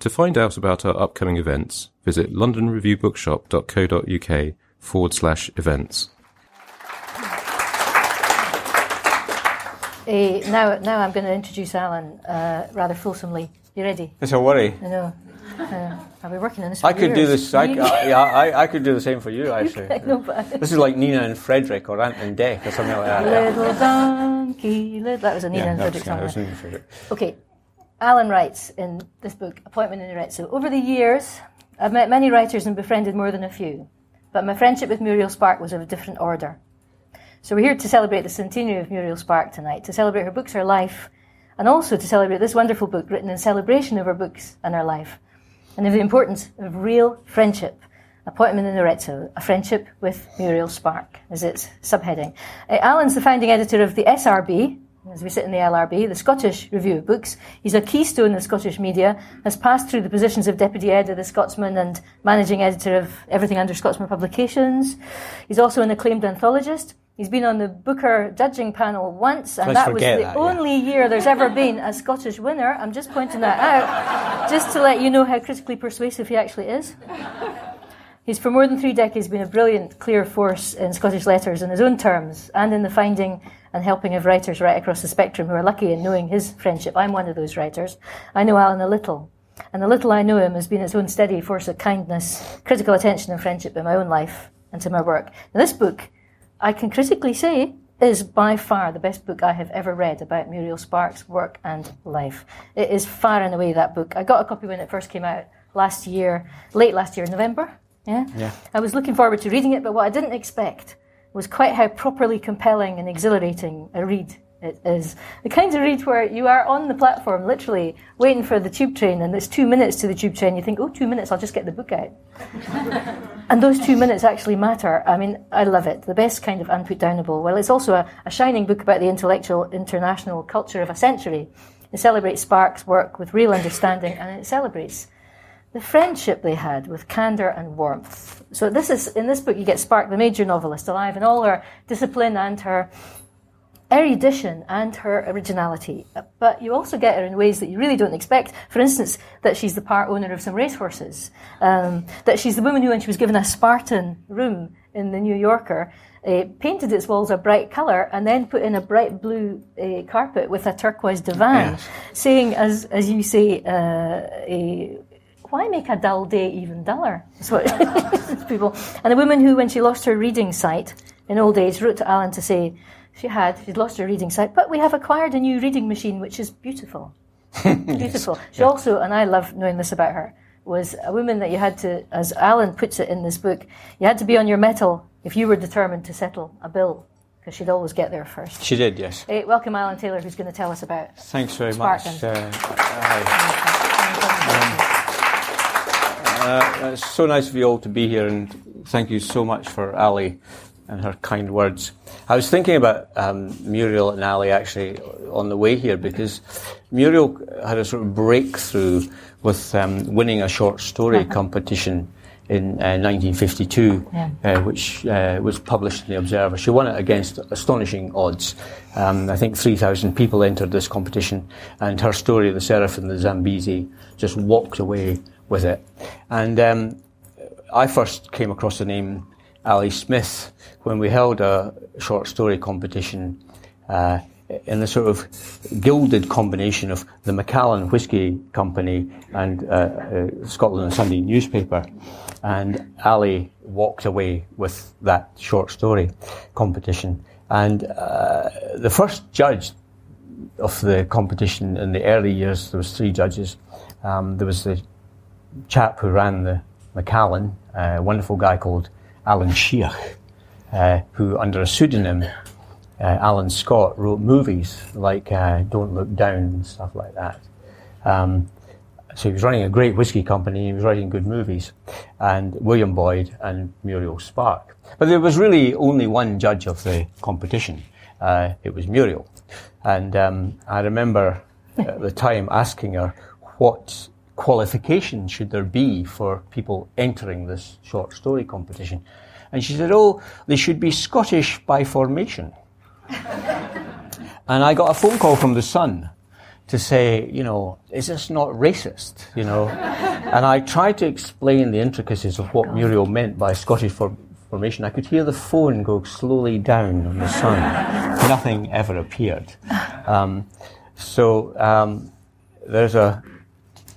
To find out about our upcoming events, visit londonreviewbookshop.co.uk forward slash events. Uh, now, now I'm going to introduce Alan uh, rather fulsomely. You ready? It's a worry. I know. Uh, I've been working on this. I could years. do this. I, I, yeah, I, I, could do the same for you. Actually, no, but this is like Nina and Frederik or Ant and Dec or something like that. Little donkey, little, that was a Nina yeah, and Frederik song. Yeah, Okay, Alan writes in this book, Appointment in Arezzo. Over the years, I've met many writers and befriended more than a few, but my friendship with Muriel Spark was of a different order. So we're here to celebrate the centenary of Muriel Spark tonight, to celebrate her books, her life, and also to celebrate this wonderful book written in celebration of her books and her life, and of the importance of real friendship. Appointment in Arezzo, a friendship with Muriel Spark, is its subheading. Uh, Alan's the founding editor of the SRB, as we sit in the LRB, the Scottish Review of Books. He's a keystone of Scottish media, has passed through the positions of Deputy Editor of the Scotsman and Managing Editor of everything under Scotsman Publications. He's also an acclaimed anthologist. He's been on the Booker judging panel once, and Let's that was the that, only yeah. year there's ever been a Scottish winner. I'm just pointing that out, just to let you know how critically persuasive he actually is. He's for more than three decades been a brilliant, clear force in Scottish letters in his own terms, and in the finding and helping of writers right across the spectrum who are lucky in knowing his friendship. I'm one of those writers. I know Alan a little, and the little I know him has been its own steady force of kindness, critical attention, and friendship in my own life and to my work. Now, this book I can critically say is by far the best book I have ever read about Muriel Spark's work and life. It is far and away that book. I got a copy when it first came out last year, late last year, November. Yeah? yeah. I was looking forward to reading it, but what I didn't expect was quite how properly compelling and exhilarating a read it is the kind of read where you are on the platform, literally waiting for the tube train, and it's two minutes to the tube train. You think, oh, two minutes, I'll just get the book out. and those two minutes actually matter. I mean, I love it. The best kind of unputdownable. Well, it's also a, a shining book about the intellectual international culture of a century. It celebrates Spark's work with real understanding, and it celebrates the friendship they had with candour and warmth. So this is in this book you get Spark, the major novelist, alive in all her discipline and her erudition and her originality. But you also get her in ways that you really don't expect. For instance, that she's the part owner of some racehorses. Um, that she's the woman who, when she was given a Spartan room in the New Yorker, uh, painted its walls a bright colour and then put in a bright blue uh, carpet with a turquoise divan, yes. saying, as, as you say, uh, a, why make a dull day even duller? That's what people. And a woman who, when she lost her reading sight in old age, wrote to Alan to say, she had. She'd lost her reading sight, but we have acquired a new reading machine, which is beautiful. beautiful. Yes. She yeah. also, and I love knowing this about her, was a woman that you had to, as Alan puts it in this book, you had to be on your mettle if you were determined to settle a bill, because she'd always get there first. She did, yes. Hey, welcome, Alan Taylor, who's going to tell us about. Thanks very Spartan. much. Uh, um, uh, it's so nice of you all to be here, and thank you so much for Ali and her kind words. I was thinking about um, Muriel and Ali actually on the way here because Muriel had a sort of breakthrough with um, winning a short story uh-huh. competition in uh, 1952, Yeah. uh, which uh, was published in the Observer. She won it against astonishing odds. Um, I think 3,000 people entered this competition, and her story, The Seraph and the Zambezi, just walked away with it. And um, I first came across the name Ali Smith when we held a short story competition uh, in the sort of gilded combination of the Macallan Whisky Company and uh, uh, Scotland Sunday newspaper. And Ali walked away with that short story competition. And uh, the first judge of the competition in the early years, there was three judges. Um, there was the chap who ran the Macallan, a wonderful guy called Allan Shiach, uh, who under a pseudonym, uh, Alan Scott, wrote movies like uh, Don't Look Down and stuff like that. Um, so he was running a great whiskey company, he was writing good movies, and William Boyd and Muriel Spark. But there was really only one judge of the competition. Uh, it was Muriel. And um, I remember at the time asking her what qualification should there be for people entering this short story competition. And she said, oh, they should be Scottish by formation. and I got a phone call from the Sun to say, you know, is this not racist? You know, and I tried to explain the intricacies of what Muriel meant by Scottish for- formation. I could hear the phone go slowly down on the Sun. Nothing ever appeared. Um, so um, there's a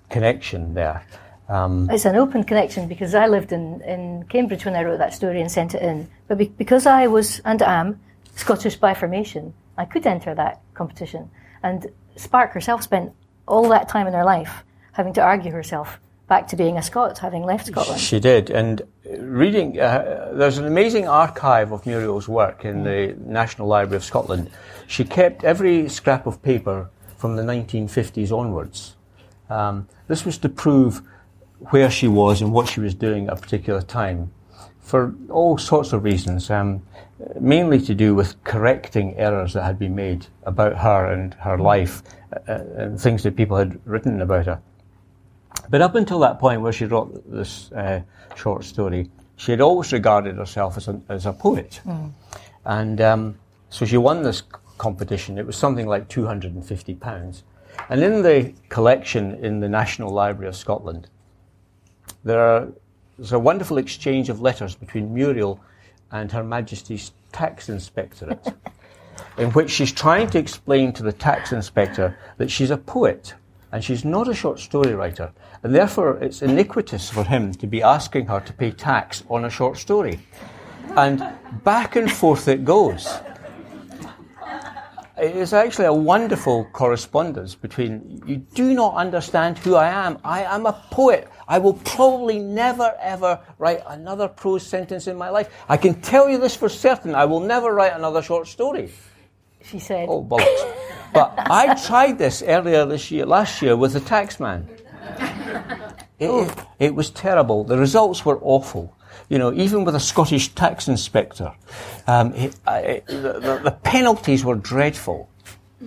connection there. Um, It's an open connection because I lived in, in Cambridge when I wrote that story and sent it in. But be- because I was and am Scottish by formation, I could enter that competition. And Spark herself spent all that time in her life having to argue herself back to being a Scot, having left Scotland. She did, and reading, uh, there's an amazing archive of Muriel's work in the National Library of Scotland. She kept every scrap of paper from the 1950s onwards. Um, this was to prove where she was and what she was doing at a particular time for all sorts of reasons, um, mainly to do with correcting errors that had been made about her and her life uh, and things that people had written about her. But up until that point where she wrote this uh, short story, she had always regarded herself as a, as a poet. And um, so she won this competition. It was something like £250. And in the collection in the National Library of Scotland, there are, there's a wonderful exchange of letters between Muriel and Her Majesty's Tax Inspectorate, in which she's trying to explain to the tax inspector that she's a poet and she's not a short story writer, and therefore it's iniquitous for him to be asking her to pay tax on a short story. And back and forth it goes. It is actually a wonderful correspondence between you do not understand who I am. I am a poet. I will probably never ever write another prose sentence in my life. I can tell you this for certain. I will never write another short story. She said, Oh, bollocks. but I tried this earlier this year, last year, with the taxman. It, it, it was terrible. The results were awful. You know, even with a Scottish tax inspector, um, it, I, the, the, the penalties were dreadful.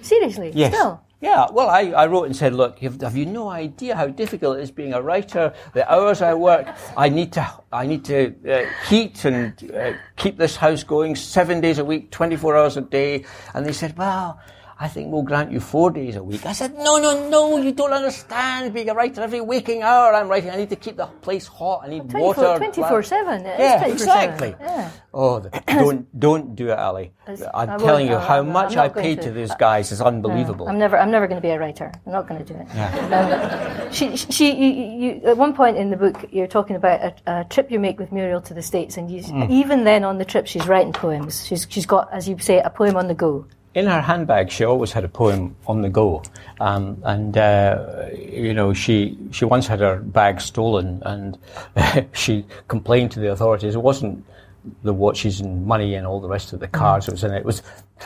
Seriously? Yes. Still? Yeah, well, I, I wrote and said, look, have, have you no idea how difficult it is being a writer? The hours I work, I need to, I need to uh, heat and uh, keep this house going seven days a week, 24 hours a day. And they said, well, I think we'll grant you four days a week. I said, no, no, no, you don't understand. Being a writer, every waking hour I'm writing, I need to keep the place hot. I need 24 water. 24 7. Yeah, exactly. Yeah. Oh, the, don't don't do it, Ali. I'm I telling you uh, how I'm much I paid to. to these guys is unbelievable. I'm never, I'm never going to be a writer. I'm not going to do it. Um, she, she, you, you, at one point in the book, you're talking about a, a trip you make with Muriel to the States, and you, Hmm. even then on the trip, she's writing poems. She's, she's got, as you say, a poem on the go. In her handbag, she always had a poem on the go, um, and uh, you know she she once had her bag stolen, and she complained to the authorities. It wasn't the watches and money and all the rest of the cars that was in it. It was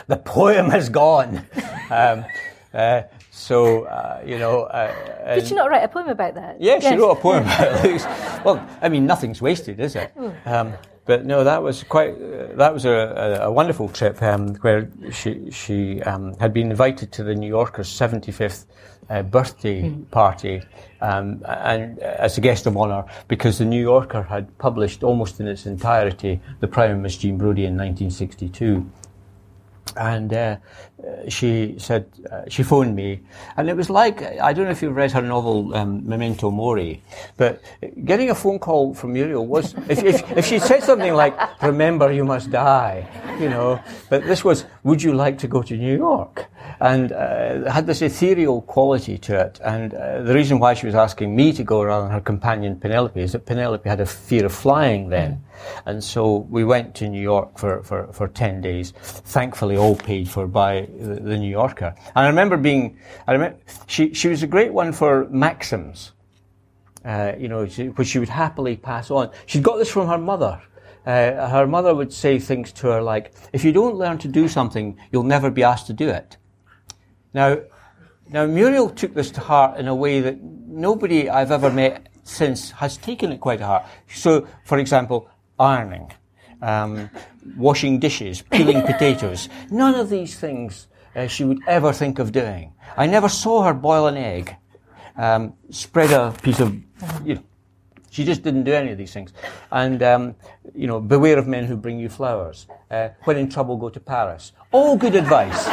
the poem has gone. um, uh, so uh, you know. Uh, Did she not write a poem about that? Yeah, she wrote a poem about it. Well, I mean, nothing's wasted, is it? Um, but no, that was quite that was a, a, a wonderful trip um, where she she um, had been invited to the New Yorker's 75th uh, birthday mm. party um, and uh, as a guest of honour because the New Yorker had published almost in its entirety the Prime of Miss Jean Brodie in 1962 and uh, she said uh, she phoned me, and it was like I don't know if you've read her novel um, Memento Mori, but getting a phone call from Muriel was if, if, if she said something like "Remember, you must die," you know, but this was "Would you like to go to New York?" and uh, had this ethereal quality to it. And uh, the reason why she was asking me to go rather than her companion Penelope is that Penelope had a fear of flying then. And so we went to New York for, for, for 10 days, thankfully all paid for by the, the New Yorker. And I remember being, I remember, she, she was a great one for maxims. Uh, you know, she, which she would happily pass on. She'd got this from her mother. Uh, her mother would say things to her like, if you don't learn to do something, you'll never be asked to do it. Now, now Muriel took this to heart in a way that nobody I've ever met since has taken it quite to heart. So, for example, ironing, um, washing dishes, peeling potatoes. None of these things uh, she would ever think of doing. I never saw her boil an egg, um, spread a piece of, you know, she just didn't do any of these things. And, um, you know, beware of men who bring you flowers. Uh, when in trouble, go to Paris. All good advice.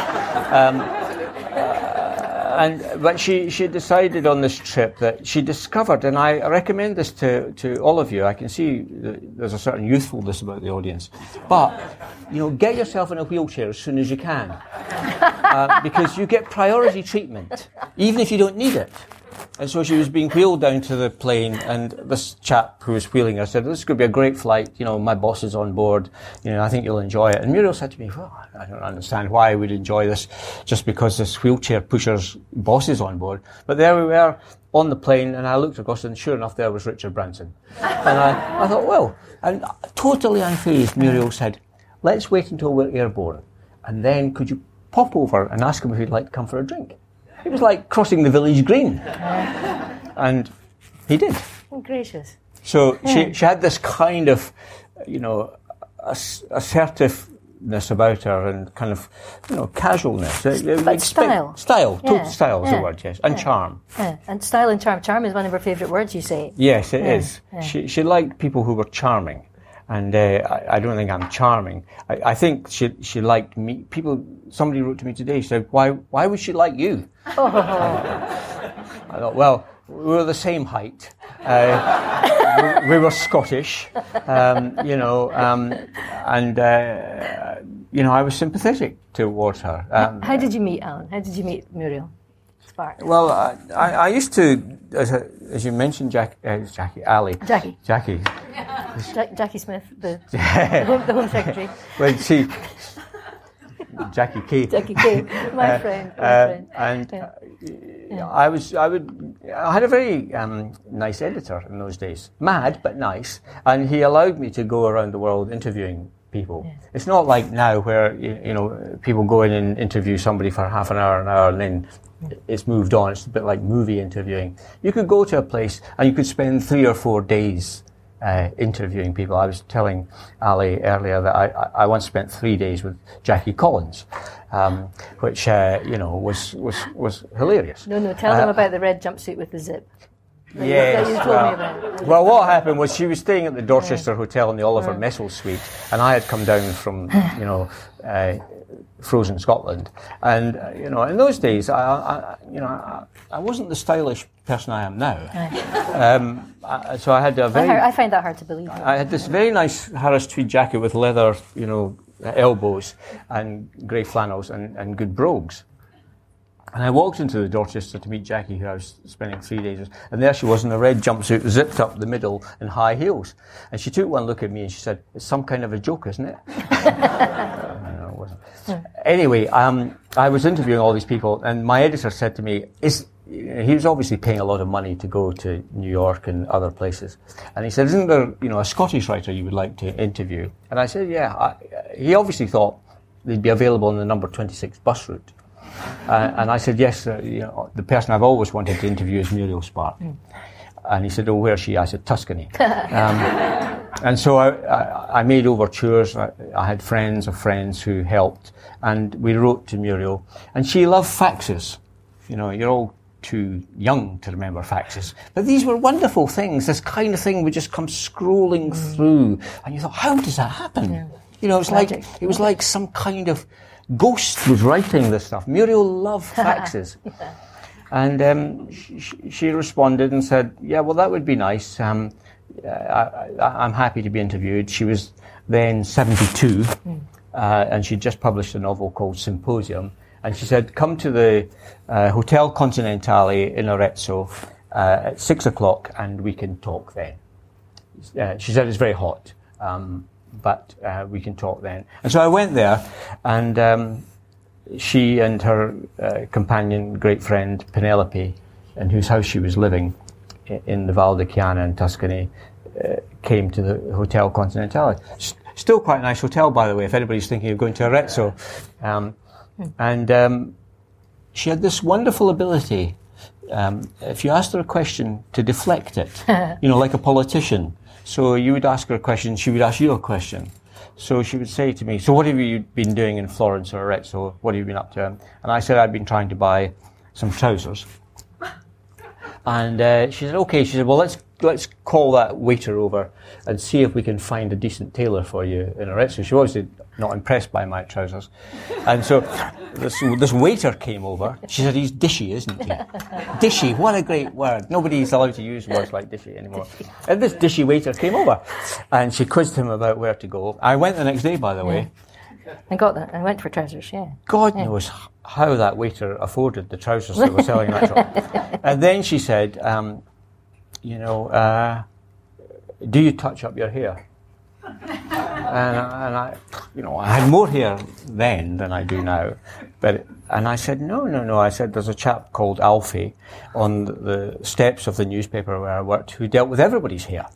And but she she decided on this trip that she discovered, and I recommend this to, to all of you. I can see there's a certain youthfulness about the audience, but you know, get yourself in a wheelchair as soon as you can, uh, because you get priority treatment, even if you don't need it. And so she was being wheeled down to the plane, and this chap who was wheeling her said, "This is going to be a great flight. You know, my boss is on board. You know, I think you'll enjoy it." And Muriel said to me, "Well, I don't understand why I would enjoy this, just because this wheelchair pusher's boss is on board." But there we were on the plane, and I looked across, and sure enough, there was Richard Branson. and I, I thought, well, and totally unfazed, Muriel said, "Let's wait until we're airborne, and then could you pop over and ask him if he'd like to come for a drink?" It was like crossing the village green. and he did. Oh, gracious. So yeah. she, she had this kind of, you know, assertiveness about her and kind of, you know, casualness. But style. Style. Yeah. Total style is yeah. the word, yes. And charm. Yeah. And style and charm. Charm is one of her favourite words, you say. Yes, it is. She, she liked people who were charming and uh, I, I, don't think I'm charming. I, I, think she she liked me. People, somebody wrote to me today. Said, "Why why would she like you?" Oh. I thought, well, we were the same height. Uh, we, we, were Scottish, um, you know, um, and uh, you know, I was sympathetic towards her. Um, How did you meet Alan? How did you meet Muriel? Spark. Well, I, I, used to, as, a, as you mentioned, Jack, uh, Jackie, Ali. Jackie. Jackie. Jacqui Smith, the, the, home, the Home Secretary. well, she, Jackie Kay. Jackie Kay, my uh, friend. My uh, friend. And yeah. Uh, I was, I would, I had a very um, nice editor in those days, mad but nice, and he allowed me to go around the world interviewing people. Yes. It's not like now where you, you, know people go in and interview somebody for half an hour, an hour, and then it's moved on. It's a bit like movie interviewing. You could go to a place and you could spend three or four days uh, interviewing people. I was telling Ali earlier that I, I once spent three days with Jackie Collins, um, which uh, you know was was was hilarious. No, no, tell uh, them about the red jumpsuit with the zip. Yes. well, well, what happened was she was staying at the Dorchester Hotel in the Oliver Messel suite, and I had come down from, you know, uh, frozen Scotland. And, uh, you know, in those days, I, I you know, I, I, wasn't the stylish person I am now. um, I, so I had a very... I, find that hard to believe. I had this very nice Harris tweed jacket with leather, you know, elbows and grey flannels and, and good brogues. And I walked into the Dorchester to meet Jackie, who I was spending three days with, and there she was in a red jumpsuit, zipped up the middle, and high heels. And she took one look at me and she said, "It's some kind of a joke, isn't it?" no, it wasn't. Anyway, um, I was interviewing all these people, and my editor said to me, "Is he was obviously paying a lot of money to go to New York and other places. And he said, "Isn't there, you know, a Scottish writer you would like to interview?" And I said, "Yeah." I, he obviously thought they'd be available on the number 26 bus route. Uh, and I said, yes, uh, you know, the person I've always wanted to interview is Muriel Spark. Mm. And he said, oh, where's she? I said, Tuscany. um, and so I, I, I made overtures. I, I had friends of friends who helped, and we wrote to Muriel, and she loved faxes. You know, you're all too young to remember faxes, but these were wonderful things. This kind of thing would just come scrolling Mm. through, and you thought, how does that happen? You know, it's like Magic. it was like some kind of ghost was writing this stuff. Muriel loved faxes. And um, she, she responded and said, "Yeah, well, that would be nice. Um, I, I, I'm happy to be interviewed." She was then 72, uh, and she'd just published a novel called Symposium. And she said, "Come to the uh, Hotel Continentale in Arezzo uh, at six o'clock, and we can talk then." Uh, she said it's very hot, um, but uh, we can talk then. And so I went there, and um, she and her uh, companion, great friend Penelope, in whose house she was living in the Val di Chiana in Tuscany, uh, came to the Hotel Continentale. S- still quite a nice hotel, by the way, if anybody's thinking of going to Arezzo. Um, and um, she had this wonderful ability. Um, if you asked her a question, to deflect it, you know, like a politician. So you would ask her a question, she would ask you a question. So she would say to me, "So what have you been doing in Florence or Arezzo? What have you been up to?" And I said, "I'd been trying to buy some trousers." And uh, she said, "Okay." She said, "Well, let's let's call that waiter over and see if we can find a decent tailor for you in Arezzo." She was obviously not impressed by my trousers, and so this this waiter came over. She said, "He's dishy, isn't he?" dishy, what a great word! Nobody's allowed to use words like dishy anymore. And this dishy waiter came over, and she quizzed him about where to go. I went the next day, by the way. I got that. I went for trousers. Yeah. God knows how that waiter afforded the trousers they were selling that shop. And then she said, um, you know, uh, do you touch up your hair? And, I- and I, you know, I had more hair then than I do now. But, and I said, no, no, no. I said, there's a chap called Alfie on the steps of the newspaper where I worked who dealt with everybody's hair.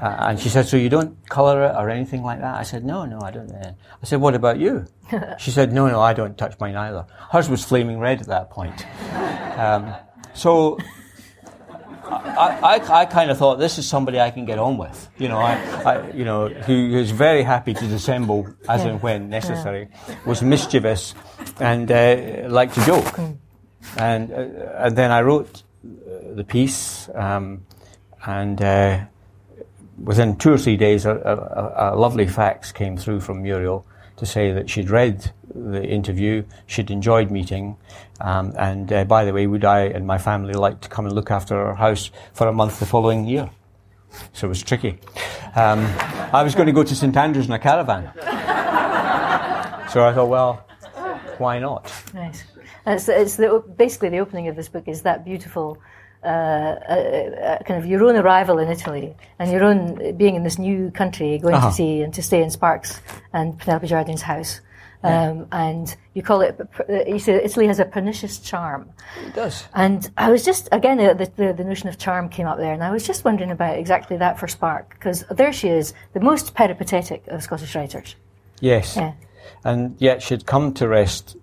Uh, and she said, so you don't colour it or anything like that? I said, no, no, I don't. uh." I said, what about you? she said, no, no, I don't touch mine either. Hers was flaming red at that point. Um, so I, I, I kind of thought this is somebody I can get on with, you know, I, I, you know, who is very happy to dissemble as and when necessary, was mischievous, and uh, liked to joke, and uh, and then I wrote uh, the piece, um, and uh, within two or three days, a, a, a lovely fax came through from Muriel to say that she'd read the interview, she'd enjoyed meeting, um, and uh, by the way, would I and my family like to come and look after our house for a month the following year? So it was tricky. Um, I was going to go to St Andrews in a caravan. So I thought, well, why not? Nice. It's, it's the, basically the opening of this book is that beautiful uh, uh, uh, kind of your own arrival in Italy and your own being in this new country, going Uh-huh. to see and to stay in Sparks and Penelope Jardine's house. Um, and you call it, you say Italy has a pernicious charm. It does. And I was just, again, the, the, the notion of charm came up there, and I was just wondering about exactly that for Spark, because there she is, the most peripatetic of Scottish writers. Yes. Yeah. And yet she'd come to rest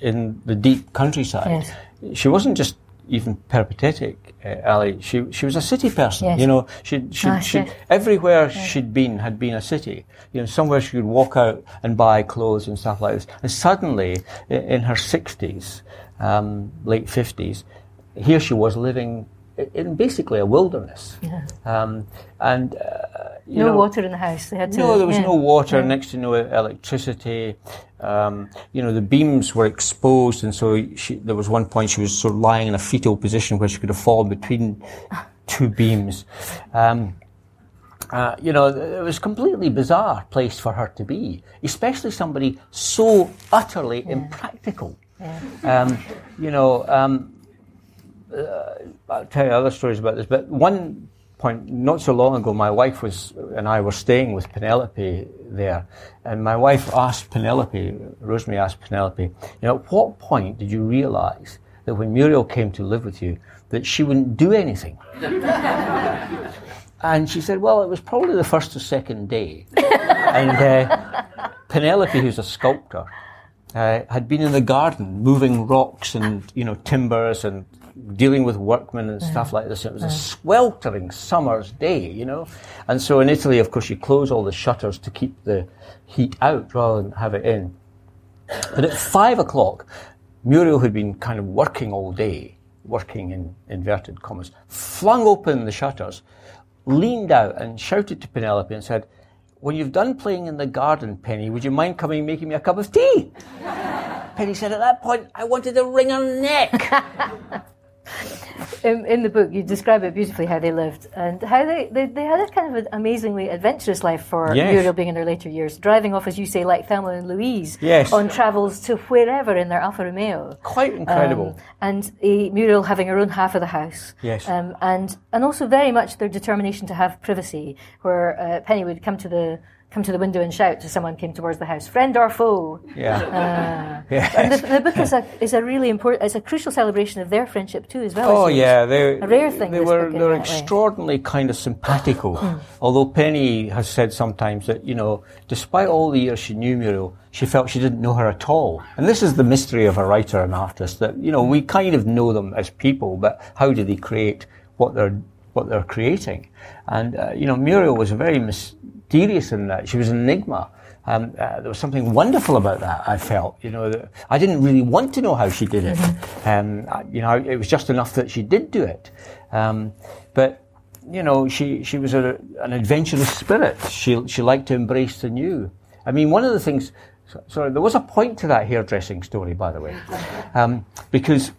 in the deep countryside. She wasn't just even peripatetic, uh, Ali. She she was a city person. Yes. You know, she she Ah, she yes. everywhere she'd been had been a city. You know, somewhere she could walk out and buy clothes and stuff like this. And suddenly, in her sixties, um, late fifties, here she was living in basically a wilderness. Um, and uh, you No know, water in the house. They had to, no, there was yeah. no water, next to no electricity. Um, you know, the beams were exposed, and so she, there was one point she was sort of lying in a fetal position where she could have fallen between two beams. Um, uh, you know, it was a completely bizarre place for her to be, especially somebody so utterly impractical. Um, you know, um, uh, I'll tell you other stories about this, but one point, not so long ago, my wife was and I were staying with Penelope there, and my wife asked Penelope, Rosemary asked Penelope, you know, at what point did you realise that when Muriel came to live with you, that she wouldn't do anything? And she said, well, it was probably the first or second day. and uh, Penelope, who's a sculptor, uh, had been in the garden moving rocks and, you know, timbers and dealing with workmen and stuff like this. It was a sweltering summer's day, you know. And so in Italy, of course, you close all the shutters to keep the heat out rather than have it in. But at five o'clock, Muriel had been kind of working all day, working in inverted commas, flung open the shutters, leaned out and shouted to Penelope and said, when you've done playing in the garden, Penny, would you mind coming and making me a cup of tea? Penny said, at that point, I wanted to wring her neck. in, in the book, you describe it beautifully how they lived and how they, they, they had a kind of an amazingly adventurous life for Yes. Muriel being in their later years, driving off, as you say, like Thelma and Louise, Yes. on travels to wherever in their Alfa Romeo. Quite incredible. Um, and uh, Muriel having her own half of the house. Yes. Um, and and also very much their determination to have privacy, where uh, Penny would come to the come to the window and shout to someone came towards the house, friend or foe. yeah. Yes. And the, the book is a is a really important, it's a crucial celebration of their friendship too, as well. Oh yeah, they A rare thing, They were they were that way. extraordinarily kind of simpatico. Although Penny has said sometimes that you know, despite all the years she knew Muriel, she felt she didn't know her at all. And this is the mystery of a writer and artist that you know we kind of know them as people, but how do they create what they're what they're creating? And uh, you know, Muriel was a very mysterious in that she was an enigma. Um, uh, there was something wonderful about that. I felt, you know, that I didn't really want to know how she did it. Um, I- you know, it was just enough that she did do it. Um, but you know, she she was a, an adventurous spirit. She she liked to embrace the new. I mean, one of the things. Sorry, there was a point to that hairdressing story, by the way, um, because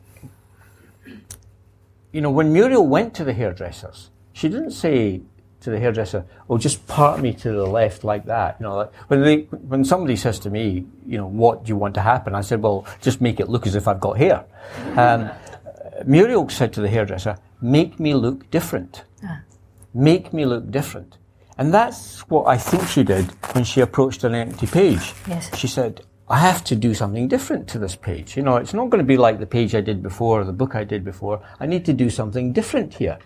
you know, when Muriel went to the hairdressers, she didn't say to the hairdresser, "Oh, just part me to the left like that." You know, like when they, when somebody says to me, you know, "What do you want to happen?" I said, "Well, just make it look as if I've got hair." Um, Muriel said to the hairdresser, "Make me look different. Make me look different." And that's what I think she did when she approached an empty page. Yes. She said, I have to do something different to this page. You know, it's not going to be like the page I did before or the book I did before. I need to do something different here.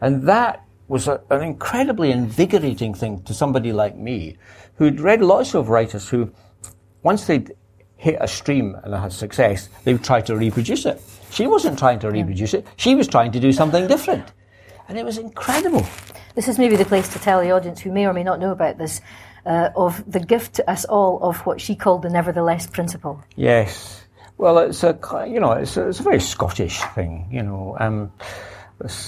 And that was a, an incredibly invigorating thing to somebody like me, who'd read lots of writers who, once they'd hit a stream and had success, they would try to reproduce it. She wasn't trying to reproduce it. She was trying to do something different. And it was incredible. This is maybe the place to tell the audience who may or may not know about this uh, of the gift to us all of what she called the nevertheless principle. Yes. Well, it's a you know it's a, it's a very Scottish thing. You know, um,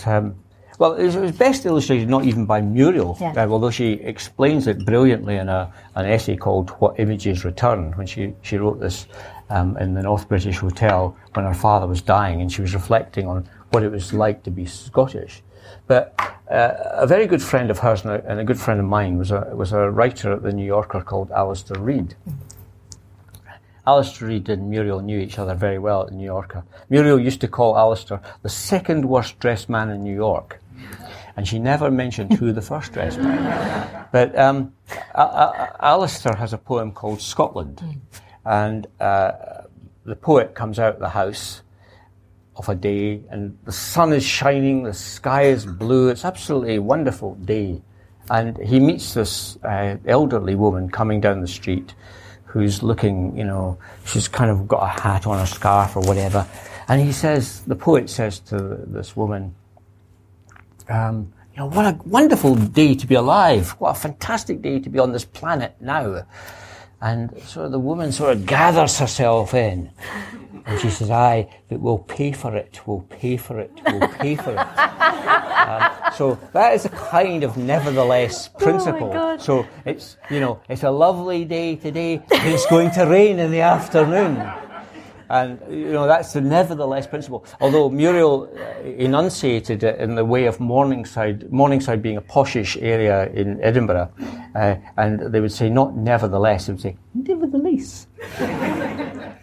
um, well, it was, best illustrated not even by Muriel, Yeah. uh, although she explains it brilliantly in a, an essay called "What Images Return" when she she wrote this um, in the North British Hotel when her father was dying, and she was reflecting on what it was like to be Scottish. But uh, a very good friend of hers and a, and a good friend of mine was a was a writer at the New Yorker called Alastair Reid. Alastair Reid and Muriel knew each other very well at the New Yorker. Muriel used to call Alastair the second worst dressed man in New York. And she never mentioned who the first dressed man. But um, Alastair has a poem called Scotland. And uh, the poet comes out of the house of a day and the sun is shining, the sky is blue. It's absolutely a wonderful day. And he meets this uh, elderly woman coming down the street who's looking, you know, she's kind of got a hat on, a scarf or whatever. And he says, the poet says to this woman, um, you know, what a wonderful day to be alive. What a fantastic day to be on this planet now. And so the woman sort of gathers herself in. And she says, aye, but we'll pay for it, we'll pay for it, we'll pay for it. Um, so that is a kind of nevertheless principle. God. So it's, you know, it's a lovely day today, but it's going to rain in the afternoon. And, you know, that's the nevertheless principle. Although Muriel uh, enunciated it in the way of Morningside, Morningside being a poshish area in Edinburgh, uh, and they would say not nevertheless, they would say nevertheless.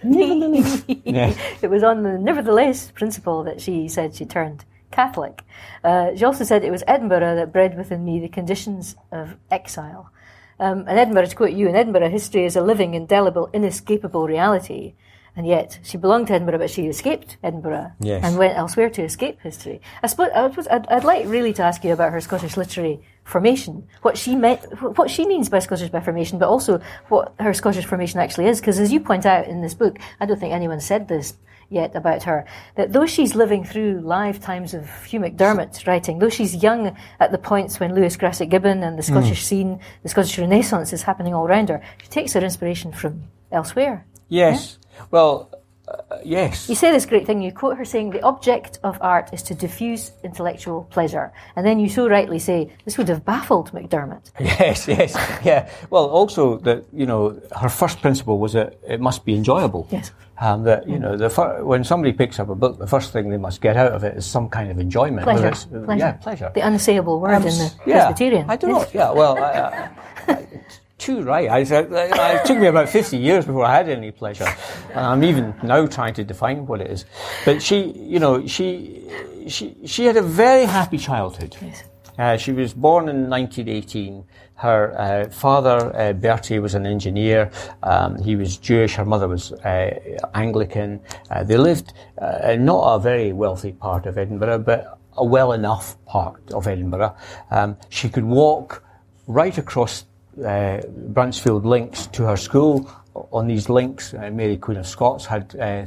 nevertheless. yes. It was on the nevertheless principle that she said she turned Catholic. Uh, she also said it was Edinburgh that bred within me the conditions of exile. Um, and Edinburgh, to quote you, in Edinburgh, history is a living, indelible, inescapable reality. And yet, she belonged to Edinburgh, but she escaped Edinburgh Yes. and went elsewhere to escape history. I suppose, I suppose I'd, I'd like really to ask you about her Scottish literary formation, what she meant, what she means by Scottish by formation, but also what her Scottish formation actually is. Because as you point out in this book, I don't think anyone said this yet about her. That though she's living through lifetimes of Hugh MacDiarmid's writing, though she's young at the points when Lewis Grassic Gibbon and the mm. Scottish scene, the Scottish Renaissance is happening all around her, she takes her inspiration from elsewhere. Yes. Well, uh, yes. You say this great thing, you quote her saying, the object of art is to diffuse intellectual pleasure. And then you so rightly say, this would have baffled MacDiarmid. Yes, yes, yeah. Well, also that you know her first principle was that it must be enjoyable. Yes. Um, that you know, the fir- when somebody picks up a book, the first thing they must get out of it is some kind of enjoyment. Pleasure. uh, pleasure. Yeah, pleasure. The unsayable word Um, in the yeah, Presbyterian. I don't know. Yeah, well, I, I, I, too right. I, I, it took me about 50 years before I had any pleasure. And I'm even now trying to define what it is. But she, you know, she, she, she had a very happy childhood. Yes. Uh, she was born in 1918. Her uh, father, uh, Bertie, was an engineer. Um, he was Jewish. Her mother was uh, Anglican. Uh, they lived uh, in not a very wealthy part of Edinburgh, but a well enough part of Edinburgh. Um, she could walk right across uh, Bruntsfield links to her school. On these links, uh, Mary Queen of Scots had uh,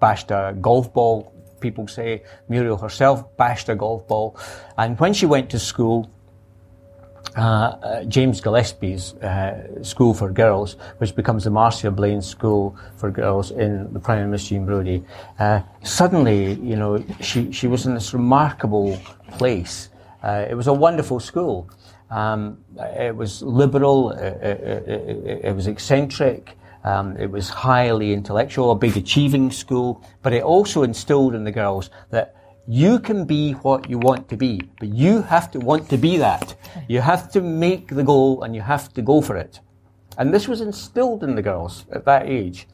bashed a golf ball people say Muriel herself bashed a golf ball. And when she went to school, uh, uh, James Gillespie's uh, School for Girls, which becomes the Marcia Blaine School for Girls in the Prime Miss Jean Brodie, uh, suddenly, you know, she, she was in this remarkable place. It was a wonderful school. Um, it was liberal, it, it, it, it was eccentric, um, it was highly intellectual, a big achieving school, but it also instilled in the girls that you can be what you want to be, but you have to want to be that. You have to make the goal and you have to go for it. And this was instilled in the girls at that age.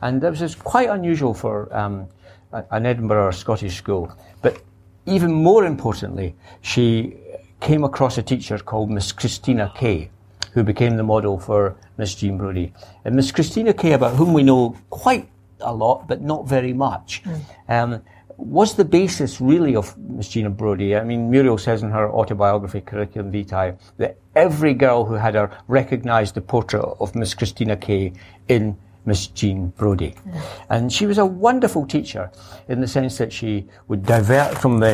And this was quite unusual for um, an Edinburgh or Scottish school. But even more importantly, she came across a teacher called Miss Christina Kay, who became the model for Miss Jean Brodie. And Miss Christina Kay, about whom we know quite a lot, but not very much, um, was the basis really of Miss Jean Brodie. I mean, Muriel says in her autobiography, Curriculum Vitae, that every girl who had her recognised the portrait of Miss Christina Kay in Miss Jean Brodie. And she was a wonderful teacher in the sense that she would divert from the,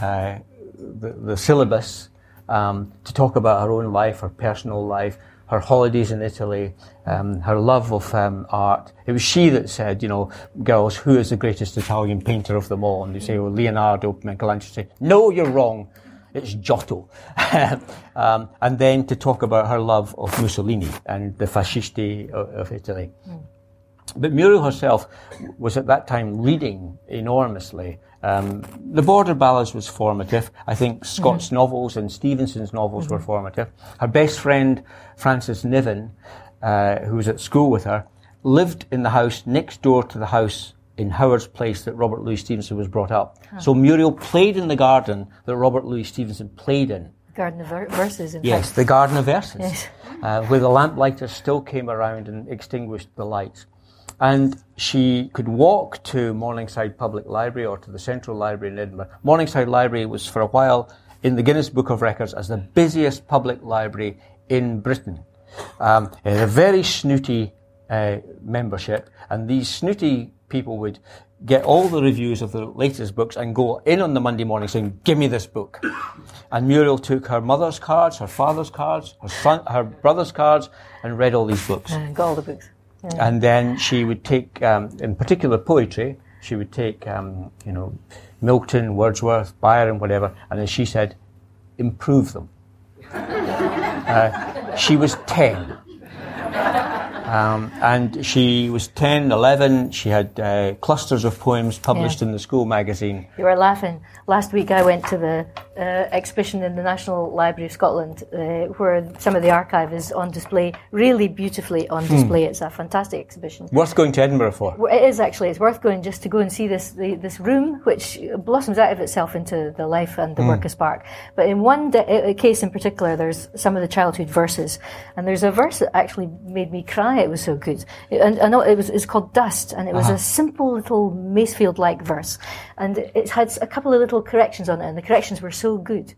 uh, the, the syllabus um, to talk about her own life, her personal life, her holidays in Italy, um, her love of um, art. It was she that said, you know, girls, who is the greatest Italian painter of them all? And they say, well, Leonardo, Michelangelo. Say, no, you're wrong. It's Giotto. um, and then to talk about her love of Mussolini and the fascisti of, of Italy. But Muriel herself was at that time reading enormously. Um, the Border Ballads was formative. I think Scott's novels and Stevenson's novels were formative. Her best friend, Frances Niven, uh, who was at school with her, lived in the house next door to the house in Howard's Place that Robert Louis Stevenson was brought up. So Muriel played in the garden that Robert Louis Stevenson played in. Garden of Ver- Verses, in Yes, fact. the Garden of Verses, Yes. uh, where the lamplighter still came around and extinguished the lights. And she could walk to Morningside Public Library or to the Central Library in Edinburgh. Morningside Library was for a while in the Guinness Book of Records as the busiest public library in Britain. Um, it had a very snooty uh, membership, and these snooty people would get all the reviews of the latest books and go in on the Monday morning saying, "Give me this book." And Muriel took her mother's cards, her father's cards, her son, her brother's cards, and read all these books. Uh, got all the books. And then she would take, um, in particular poetry, she would take, um, you know, Milton, Wordsworth, Byron, whatever, and as she said, improve them. Uh, she was 10. Um, and she was 10, 11. She had uh, clusters of poems published Yeah. in the school magazine. You were laughing. Last week I went to the uh, exhibition in the National Library of Scotland uh, where some of the archive is on display, really beautifully on Hmm. display. It's a fantastic exhibition. Worth going to Edinburgh for. It is actually. It's worth going just to go and see this the, this room, which blossoms out of itself into the life and the Hmm. work of Spark. But in one de- case in particular, there's some of the childhood verses, and there's a verse that actually made me cry. It was so good. And I know it was it's called Dust, and it was Uh-huh. a simple little Masefield-like verse, and it had a couple of little corrections on it, and the corrections were so good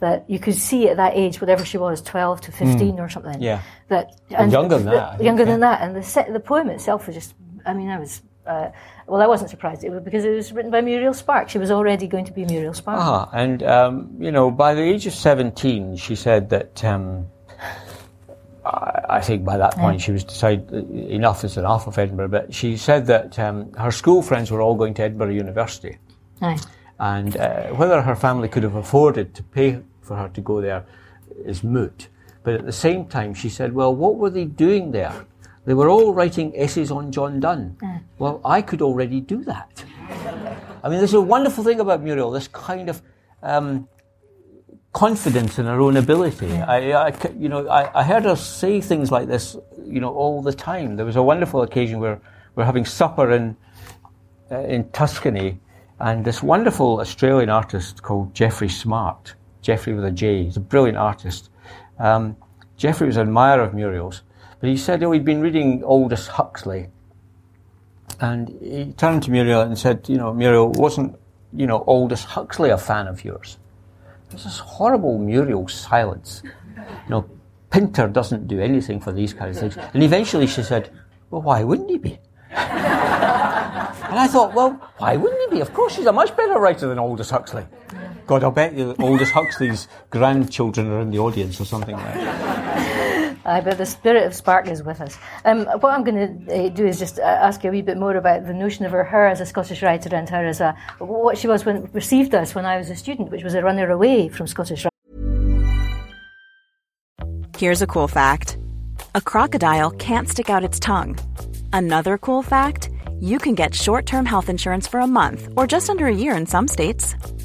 that you could see at that age, whatever she was, 12 to 15 or something. Hmm. Yeah. That, younger than that, think, Younger yeah. than that. And the, set, the poem itself was just, I mean, I was uh, well, I wasn't surprised. It was because it was written by Muriel Spark. She was already going to be Muriel Spark. Ah, and um, you know, by the age of seventeen, she said that. Um, I, I think by that point she was decided enough is enough of Edinburgh. But she said that um, her school friends were all going to Edinburgh University, Aye. and uh, whether her family could have afforded to pay for her to go there is moot. But at the same time, she said, "Well, what were they doing there? They were all writing essays on John Donne. Well, I could already do that. I mean, there's a wonderful thing about Muriel. This kind of um, confidence in her own ability. I, I c- you know, I, I heard her say things like this, you know, all the time. There was a wonderful occasion where we're having supper in uh, in Tuscany, and this wonderful Australian artist called Jeffrey Smart, Jeffrey with a J, he's a brilliant artist. Um, Jeffrey was an admirer of Muriel's, but he said, oh, he'd been reading Aldous Huxley, and he turned to Muriel and said, you know, Muriel, wasn't, you know, Aldous Huxley a fan of yours? This horrible Muriel silence. You know, Pinter doesn't do anything for these kind of things. And eventually she said, well, why wouldn't he be? And I thought, well, why wouldn't he be? Of course, he's a much better writer than Aldous Huxley. God, I'll bet you Aldous Huxley's grandchildren are in the audience or something like that. Aye, but the spirit of Spark is with us. Um, what I'm going to uh, do is just uh, ask you a wee bit more about the notion of her, her as a Scottish writer and her as a what she was when received us when I was a student, which was a runner away from Scottish Here's a cool fact a crocodile can't stick out its tongue. Another cool fact you can get short term health insurance for a month or just under a year in some states.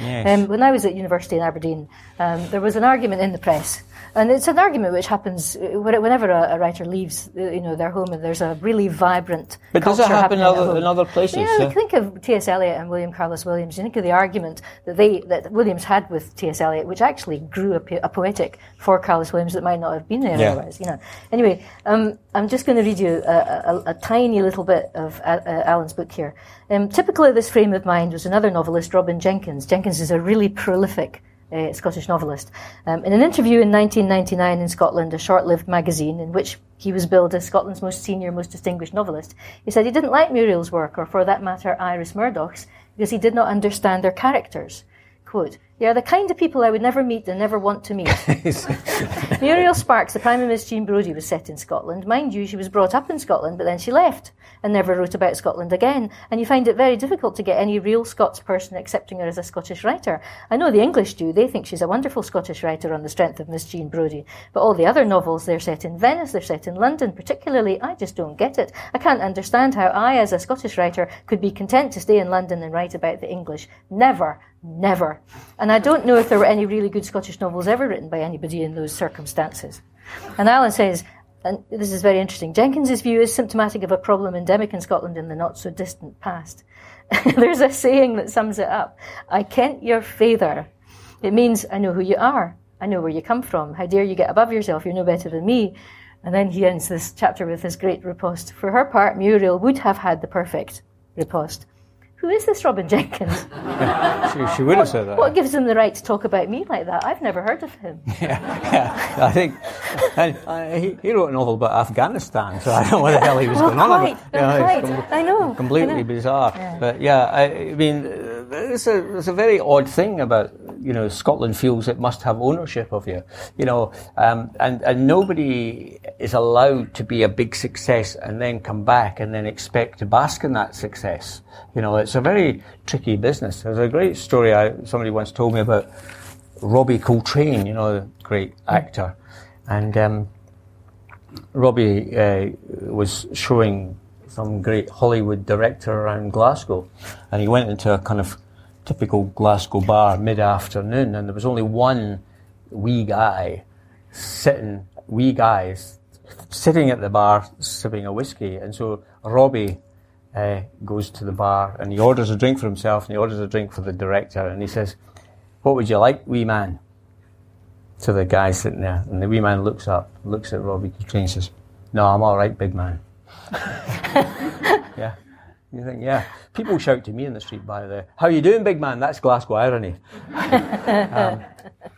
Yes. Um, when I was at university in Aberdeen, um, there was an argument in the press, and it's an argument which happens uh, whenever a, writer leaves, uh, you know, their home, and there's a really vibrant. But does it happen happening other- in other places, Yeah, yeah? think of T.S. Eliot and William Carlos Williams. You think of the argument that they that Williams had with T.S. Eliot, which actually grew a, po- a poetic for Carlos Williams that might not have been there Yeah. otherwise. You know. Anyway, um, I'm just going to read you a, a, a tiny little bit of uh, Alan's book here. Um, typically, this frame of mind was another novelist, Robin Jenkins. Jenkins is a really prolific uh, Scottish novelist. Um, in an interview in 1999 in Scotland, a short-lived magazine in which he was billed as Scotland's most senior, most distinguished novelist, he said he didn't like Muriel's work, or for that matter, Iris Murdoch's, because he did not understand their characters. Quote, they are the kind of people I would never meet and never want to meet. Muriel Spark's, the Prime of Miss Jean Brodie, was set in Scotland. Mind you, she was brought up in Scotland, but then she left and never wrote about Scotland again. And you find it very difficult to get any real Scots person accepting her as a Scottish writer. I know the English do. They think she's a wonderful Scottish writer on the strength of Miss Jean Brodie. But all the other novels, they're set in Venice, they're set in London, particularly, I just don't get it. I can't understand how I, as a Scottish writer, could be content to stay in London and write about the English. Never. Never. And I don't know if there were any really good Scottish novels ever written by anybody in those circumstances. And Alan says, and this is very interesting, Jenkins's view is symptomatic of a problem endemic in Scotland in the not so distant past. There's a saying that sums it up. I kent your father. It means I know who you are. I know where you come from. How dare you get above yourself? You're no better than me. And then he ends this chapter with this great riposte. For her part, Muriel would have had the perfect riposte. Who is this Robin Jenkins? She, she would have said that. What gives him the right to talk about me like that? I've never heard of him. yeah, yeah. I think and, uh, he, he wrote a novel about Afghanistan, so I don't know what the hell he was Oh, going on quite, about. Yeah, quite. com- I know, completely I know. bizarre. But yeah, I, I mean, it's a it's a very odd thing about you know Scotland feels it must have ownership of you, you know, um, and and nobody is allowed to be a big success and then come back and then expect to bask in that success. You know, it's a very tricky business. There's a great story I, somebody once told me about Robbie Coltrane, you know, the great actor. And um, Robbie uh, was showing some great Hollywood director around Glasgow, and he went into a kind of typical Glasgow bar mid afternoon, and there was only one wee guy sitting, wee guys sitting at the bar sipping a whiskey, and so Robbie uh, goes to the bar and he orders a drink for himself and he orders a drink for the director, and he says, "What would you like, wee man?" To the guy sitting there, and the wee man looks up, looks at Robbie Coltrane, and says, "No, I'm all right, big man." yeah. You think, yeah. People shout to me in the street, by the way, how you doing, big man? That's Glasgow irony. um,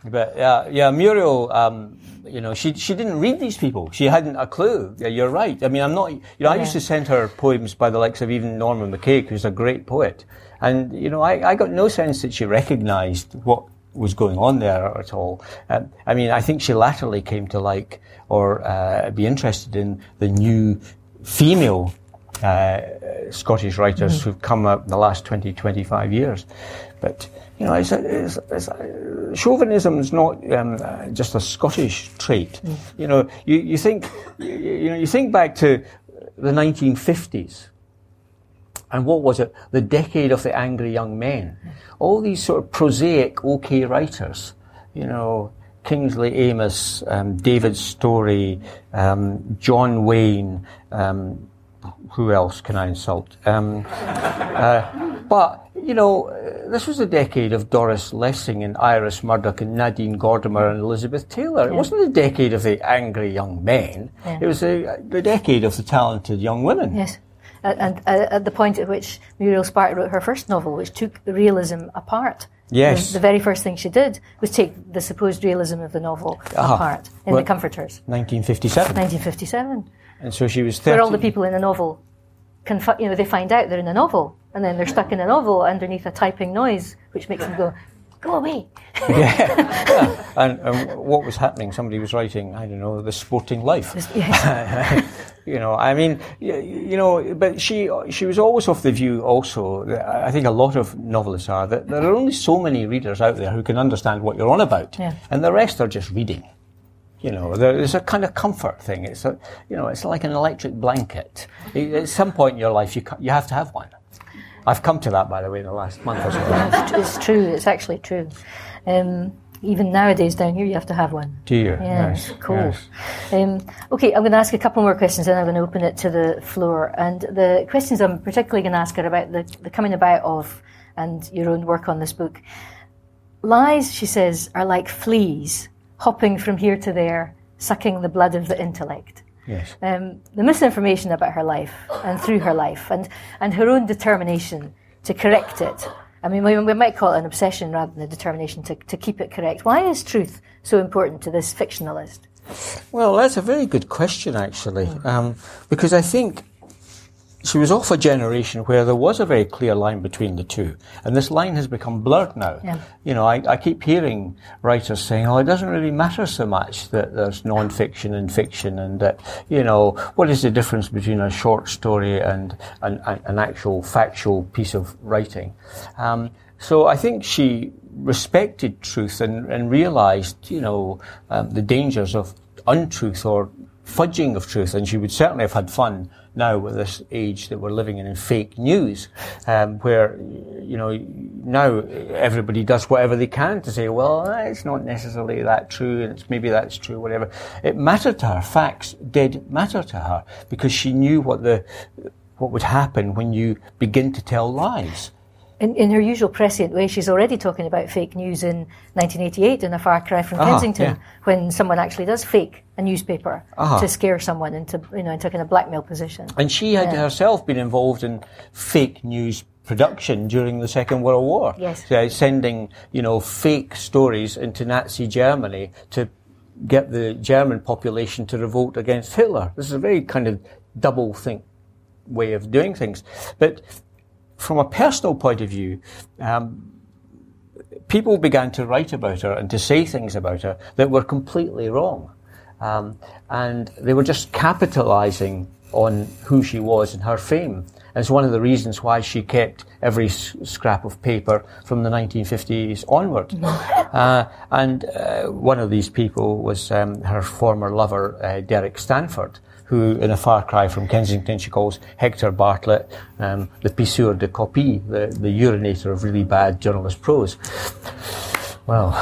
but yeah, yeah, Muriel, um, you know, she, she didn't read these people. She hadn't a clue. Yeah, you're right. I mean, I'm not, you know, I used to send her poems by the likes of even Norman MacCaig, who's a great poet. And, you know, I, I got no sense that she recognized what was going on there at all. Um, I mean, I think she latterly came to like or uh, be interested in the new female uh, Scottish writers mm-hmm. who've come up in the last 20, 25 years. But, you know, it's, it's, it's, chauvinism is not um, just a Scottish trait. Mm. You know, you, you think, you, you know, you think back to the 1950s. And what was it? The decade of the angry young men. All these sort of prosaic, okay writers, you know, Kingsley Amis, um, David Storey, um, John Wain, um, who else can I insult? Um, uh, but, you know, this was a decade of Doris Lessing and Iris Murdoch and Nadine Gordimer and Elizabeth Taylor. Yeah. It wasn't the decade of the angry young men. Yeah. It was the, the decade of the talented young women. Yes. And, uh, at the point at which Muriel Spark wrote her first novel, which took the realism apart. Yes. The, very first thing she did was take the supposed realism of the novel uh-huh. apart in well, The Comforters. 1957. 1957. And so she was 30. Where all the people in the novel, conf- you know, they find out they're in a novel, and then they're stuck in a novel underneath a typing noise, which makes them go, go away. yeah. yeah. And, and, what was happening? Somebody was writing, I don't know, The Sporting Life. you know, I mean, you, you, know, but she she was always of the view also, I think a lot of novelists are, that there are only so many readers out there who can understand what you're on about. Yeah. And the rest are just reading. You know, there's a kind of comfort thing. It's a, you know, it's like an electric blanket. At some point in your life, you you have to have one. I've come to that, by the way, in the last month or so. it's true. It's actually true. Um, even nowadays down here, you have to have one. Do you? Yeah, nice. cool. Yes. Um, okay, I'm going to ask a couple more questions, and I'm going to open it to the floor. And the questions I'm particularly going to ask are about the, the coming about of and your own work on this book. Lies, she says, are like fleas hopping from here to there, sucking the blood of the intellect. Yes. Um, the misinformation about her life and through her life and, and her own determination to correct it. I mean, we, we might call it an obsession rather than a determination to, to keep it correct. Why is truth so important to this fictionalist? Well, that's a very good question, actually, um, because I think she was off a generation where there was a very clear line between the two, and this line has become blurred now. Yeah. You know, I, I, keep hearing writers saying, "Oh, it doesn't really matter so much that there's non-fiction and fiction, and that you know, what is the difference between a short story and an, an actual factual piece of writing?" Um, so I think she respected truth and, and realized, you know, um, the dangers of untruth or fudging of truth, and she would certainly have had fun now with this age that we're living in in fake news, um, where you know now everybody does whatever they can to say, well, it's not necessarily that true, and it's maybe that's true, whatever. It mattered to her. Facts did matter to her because she knew what the what would happen when you begin to tell lies in, in her usual prescient way, she's already talking about fake news in 1988 in A Far Cry from uh-huh, Kensington, yeah. when someone actually does fake a newspaper uh-huh. to scare someone into, you know, into kind of blackmail position. And she had yeah. herself been involved in fake news production during the Second World War. Yes. So sending, you know, fake stories into Nazi Germany to get the German population to revolt against Hitler. This is a very kind of double think way of doing things. But from a personal point of view, um, people began to write about her and to say things about her that were completely wrong. Um, and they were just capitalizing on who she was and her fame. And it's one of the reasons why she kept every s- scrap of paper from the 1950s onward. uh, and uh, one of these people was um, her former lover, uh, Derek Stanford, who, in a far cry from Kensington, she calls Hector Bartlett um, the pisseur de copie, the, the urinator of really bad journalist prose. Well,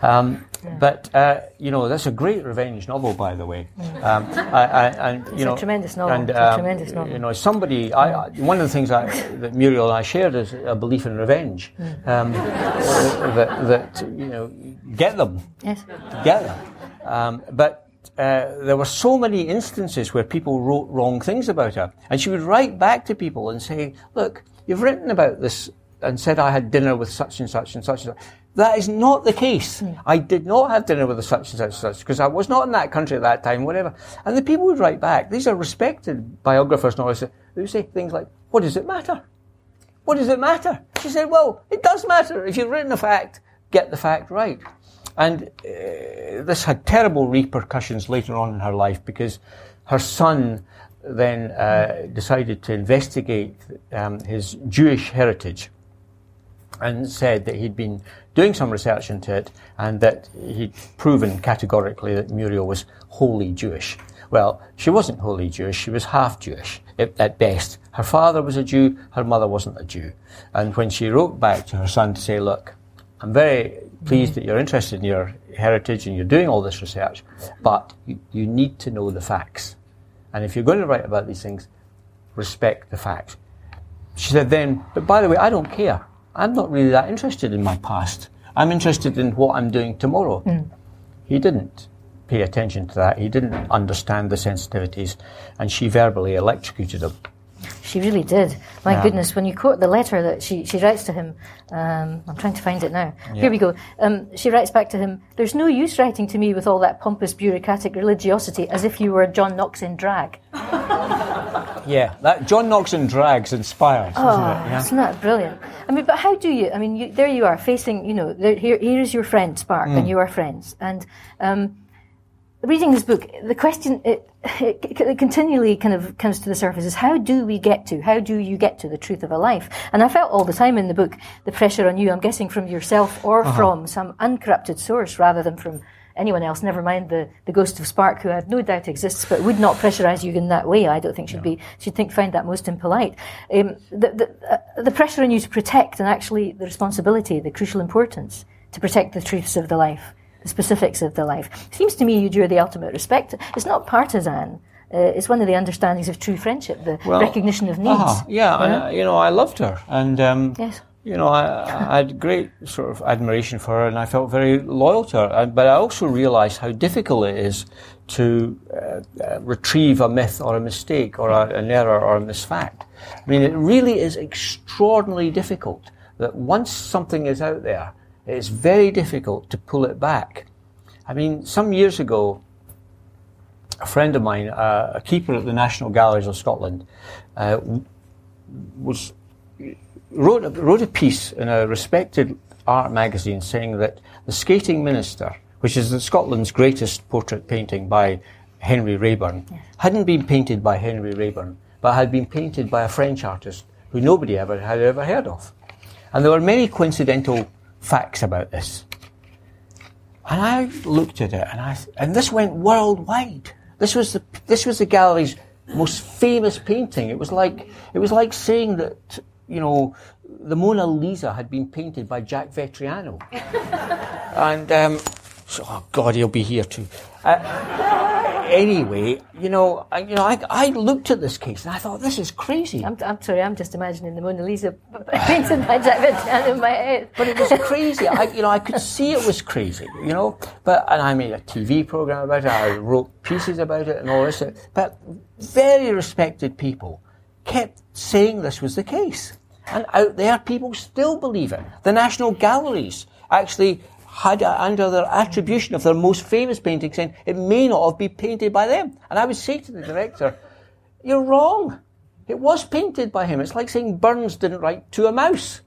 um, but uh, you know that's a great revenge novel, by the way. Um, I, I, and you It's a know, tremendous novel. And, It's a um, tremendous novel. You know, somebody. I, one of the things I, that Muriel and I shared is a belief in revenge. Um, that, that you know, get them, Yes. get them. Um, but uh, there were so many instances where people wrote wrong things about her, and she would write back to people and say, "Look, you've written about this and said I had dinner with such and such and such and such." That is not the case. I did not have dinner with a such and such and such because I was not in that country at that time, whatever. And the people would write back. These are respected biographers, novelists, They would say things like, "What does it matter? What does it matter?" She said, "Well, it does matter. If you've written a fact, get the fact right." And uh, this had terrible repercussions later on in her life because her son then uh, decided to investigate um, his Jewish heritage and said that he'd been doing some research into it and that he'd proven categorically that Muriel was wholly Jewish. Well, she wasn't wholly Jewish, she was half Jewish at, at best. Her father was a Jew, her mother wasn't a Jew. And when she wrote back to her son to say, look, I'm very pleased that you're interested in your heritage and you're doing all this research, but you, you need to know the facts. And if you're going to write about these things, respect the facts. She said then, but by the way, I don't care. I'm not really that interested in my past. I'm interested in what I'm doing tomorrow. Hmm. He didn't pay attention to that. He didn't understand the sensitivities, and she verbally electrocuted him. She really did. My Yeah. goodness, when you quote the letter that she, she writes to him, um, I'm trying to find it now. Here we go. Um, she writes back to him, There's no use writing to me with all that pompous bureaucratic religiosity as if you were John Knox in drag. Yeah, that John Knox in Drags inspires, Oh, isn't it? Yeah. isn't that brilliant? I mean, but how do you? I mean, you, there you are facing. You know, there, here here is your friend Spark, Mm. and you are friends. And um, reading this book, the question it, it, it continually kind of comes to the surface: is how do we get to? How do you get to the truth of a life? And I felt all the time in the book the pressure on you. I'm guessing from yourself or Uh-huh. from some uncorrupted source, rather than from anyone else. Never mind the, the ghost of Spark, who I have no doubt exists, but would not pressurise you in that way. I don't think she'd be she'd think find that most impolite. Um, the the, uh, the pressure on you to protect and actually the responsibility, the crucial importance to protect the truths of the life, the specifics of the life. Seems to me you do the ultimate respect. It's not partisan. Uh, it's one of the understandings of true friendship, the Well, recognition of needs. uh-huh, yeah, and, uh, you know, I loved her, and um, Yes. you know, I, I had great sort of admiration for her, and I felt very loyal to her. But I also realised how difficult it is to uh, uh, retrieve a myth or a mistake or a, an error or a misfact. I mean, it really is extraordinarily difficult. That once something is out there, it's very difficult to pull it back. I mean, some years ago, a friend of mine, uh, a keeper at the National Galleries of Scotland, uh, was wrote a, wrote a piece in a respected art magazine saying that the Skating Minister, which is the Scotland's greatest portrait painting by Henry Raeburn, hadn't been painted by Henry Raeburn, but had been painted by a French artist who nobody ever had ever heard of. And there were many coincidental facts about this. And I looked at it, and I and this went worldwide. This was the this was the gallery's most famous painting. It was like it was like saying that you know the Mona Lisa had been painted by Jack Vettriano. and um, so, oh God, he'll be here too. Uh, anyway, you know, I, you know, I, I looked at this case and I thought this is crazy. I'm, I'm sorry, I'm just imagining the Mona Lisa painted by in my head. But it was crazy. I, you know, I could see it was crazy. You know, but and I made a TV program about it. I wrote pieces about it and all this. But very respected people kept saying this was the case, and out there people still believe it. The National Galleries actually had under their attribution of their most famous painting saying it may not have been painted by them. And I would say to the director, "You're wrong." It was painted by him. It's like saying Burns didn't write to a mouse.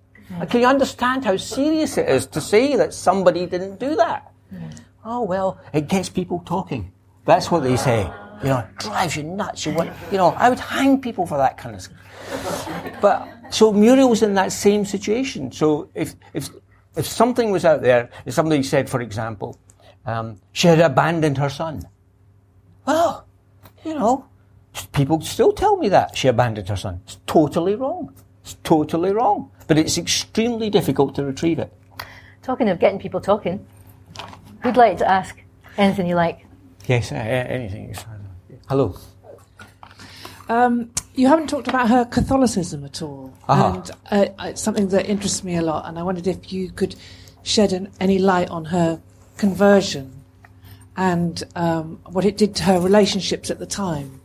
Can you understand how serious it is to say that somebody didn't do that? Oh, well, it gets people talking. That's what they say. You know, drives you nuts. You want, you know, I would hang people for that kind of stuff. But so Muriel was in that same situation. So if if if something was out there, if somebody said, for example, um, she had abandoned her son, well, you know, people still tell me that she abandoned her son. It's totally wrong. It's totally wrong. But it's extremely difficult to retrieve it. Talking of getting people talking, who'd like to ask anything you like? Yes, uh, anything. Hello. Um, you haven't talked about her Catholicism at all, Uh-huh. and uh, it's something that interests me a lot. And I wondered if you could shed an, any light on her conversion and um, what it did to her relationships at the time.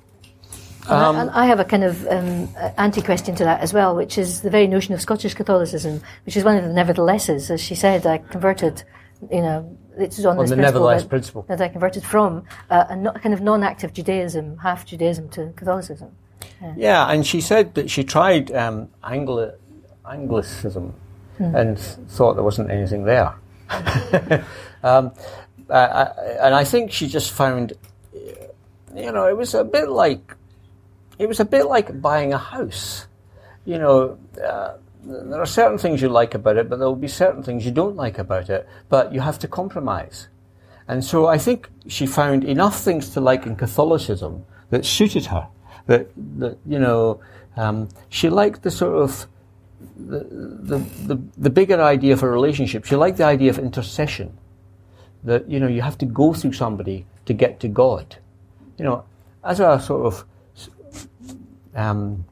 And I- and I have a kind of um, anti question to that as well, which is the very notion of Scottish Catholicism, which is one of the neverthelesses. As she said, I converted, you know, it's on, On this the principle nevertheless that, principle. that I converted from uh, a no, kind of non active Judaism, half Judaism to Catholicism. Yeah, and she said that she tried um, Angli- Anglicism and thought there wasn't anything there. um, uh, I- and I think she just found, you know, it was a bit like, it was a bit like buying a house. You know, uh, there are certain things you like about it, but there will be certain things you don't like about it. But you have to compromise. And so I think she found enough things to like in Catholicism that suited her. That, that you know, um, she liked the sort of the, the, the, the bigger idea of a relationship. She liked the idea of intercession. That, you know, you have to go through somebody to get to God. You know, as a sort of um,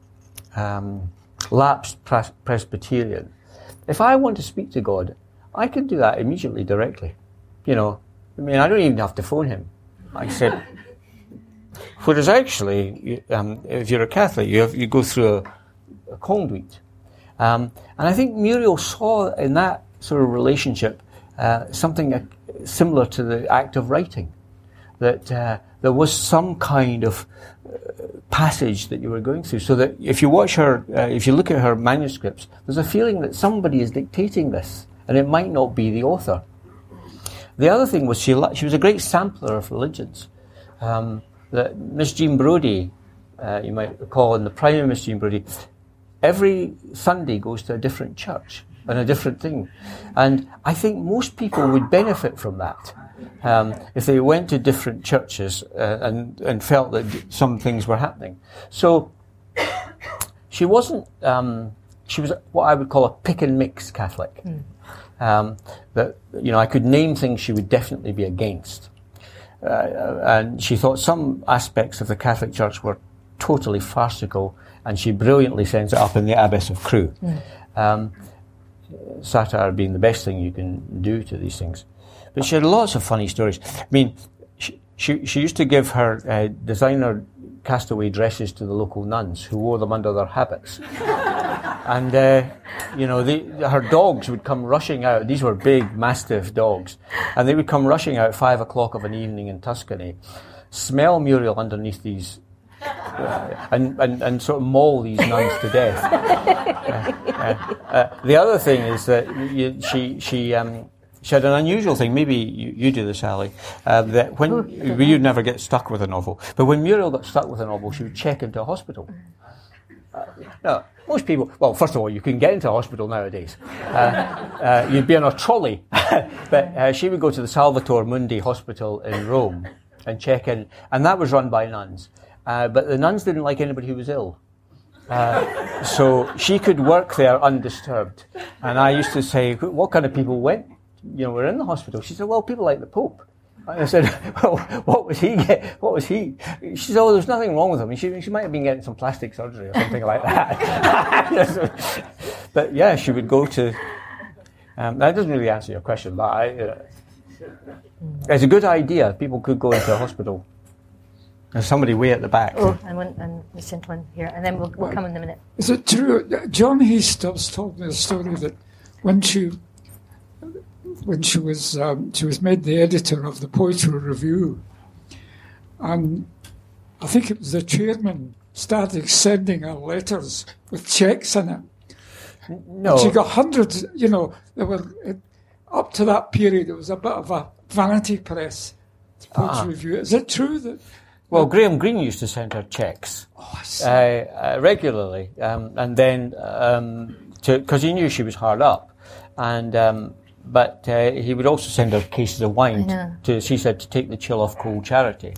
um, lapsed pres- Presbyterian, if I want to speak to God, I can do that immediately, directly. You know, I mean, I don't even have to phone him. I said, whereas actually, um, if you're a Catholic, you, have, you go through a, a conduit. Um, and I think Muriel saw in that sort of relationship uh, something uh, similar to the act of writing. That uh, there was some kind of uh, passage that you were going through. So that if you watch her, uh, if you look at her manuscripts, there's a feeling that somebody is dictating this, and it might not be the author. The other thing was she, she was a great sampler of religions. Um, that Miss Jean Brodie, uh, you might recall in the prime of Miss Jean Brodie, every Sunday goes to a different church and a different thing. And I think most people would benefit from that. Um, if they went to different churches uh, and, and felt that some things were happening. So she wasn't, um, she was what I would call a pick and mix Catholic. Um, that, you know, I could name things she would definitely be against. Uh, and she thought some aspects of the Catholic Church were totally farcical, and she brilliantly sends it up in the Abbess of Crewe. Um, satire being the best thing you can do to these things. But she had lots of funny stories. I mean, she, she, she used to give her uh, designer castaway dresses to the local nuns who wore them under their habits. and, uh, you know, they, her dogs would come rushing out. These were big, mastiff dogs. And they would come rushing out at five o'clock of an evening in Tuscany, smell Muriel underneath these uh, and, and, and sort of maul these nuns to death. Uh, uh, uh, the other thing is that you, she she um, she had an unusual thing. Maybe you, you do this, Ali. Uh, that when you'd never get stuck with a novel, but when Muriel got stuck with a novel, she would check into a hospital. Uh, no, most people. Well, first of all, you can get into a hospital nowadays. Uh, uh, you'd be on a trolley, but uh, she would go to the Salvator Mundi Hospital in Rome and check in, and that was run by nuns. Uh, but the nuns didn't like anybody who was ill. Uh, so she could work there undisturbed. And I used to say, what kind of people went, you know, were in the hospital? She said, well, people like the Pope. And I said, well, what was he get? What was he? She said, oh, there's nothing wrong with him. She, she might have been getting some plastic surgery or something like that. but yeah, she would go to, um, that doesn't really answer your question, but I, uh, it's a good idea. People could go into a hospital. There's somebody way at the back. Oh, and one and the gentleman here, and then we'll, we'll come in a minute. Is it true? John Hastings told me a story that when she when she was um, she was made the editor of the Poetry Review, and I think it was the chairman started sending her letters with checks in it. No. She got hundreds. You know, there were it, up to that period. It was a bit of a vanity press Poetry uh Review. Is it true that? Well, Graham Greene used to send her checks oh, uh, uh, regularly, um, and then because um, he knew she was hard up, and um, but uh, he would also send her cases of wine to, she said, to take the chill off cold charity.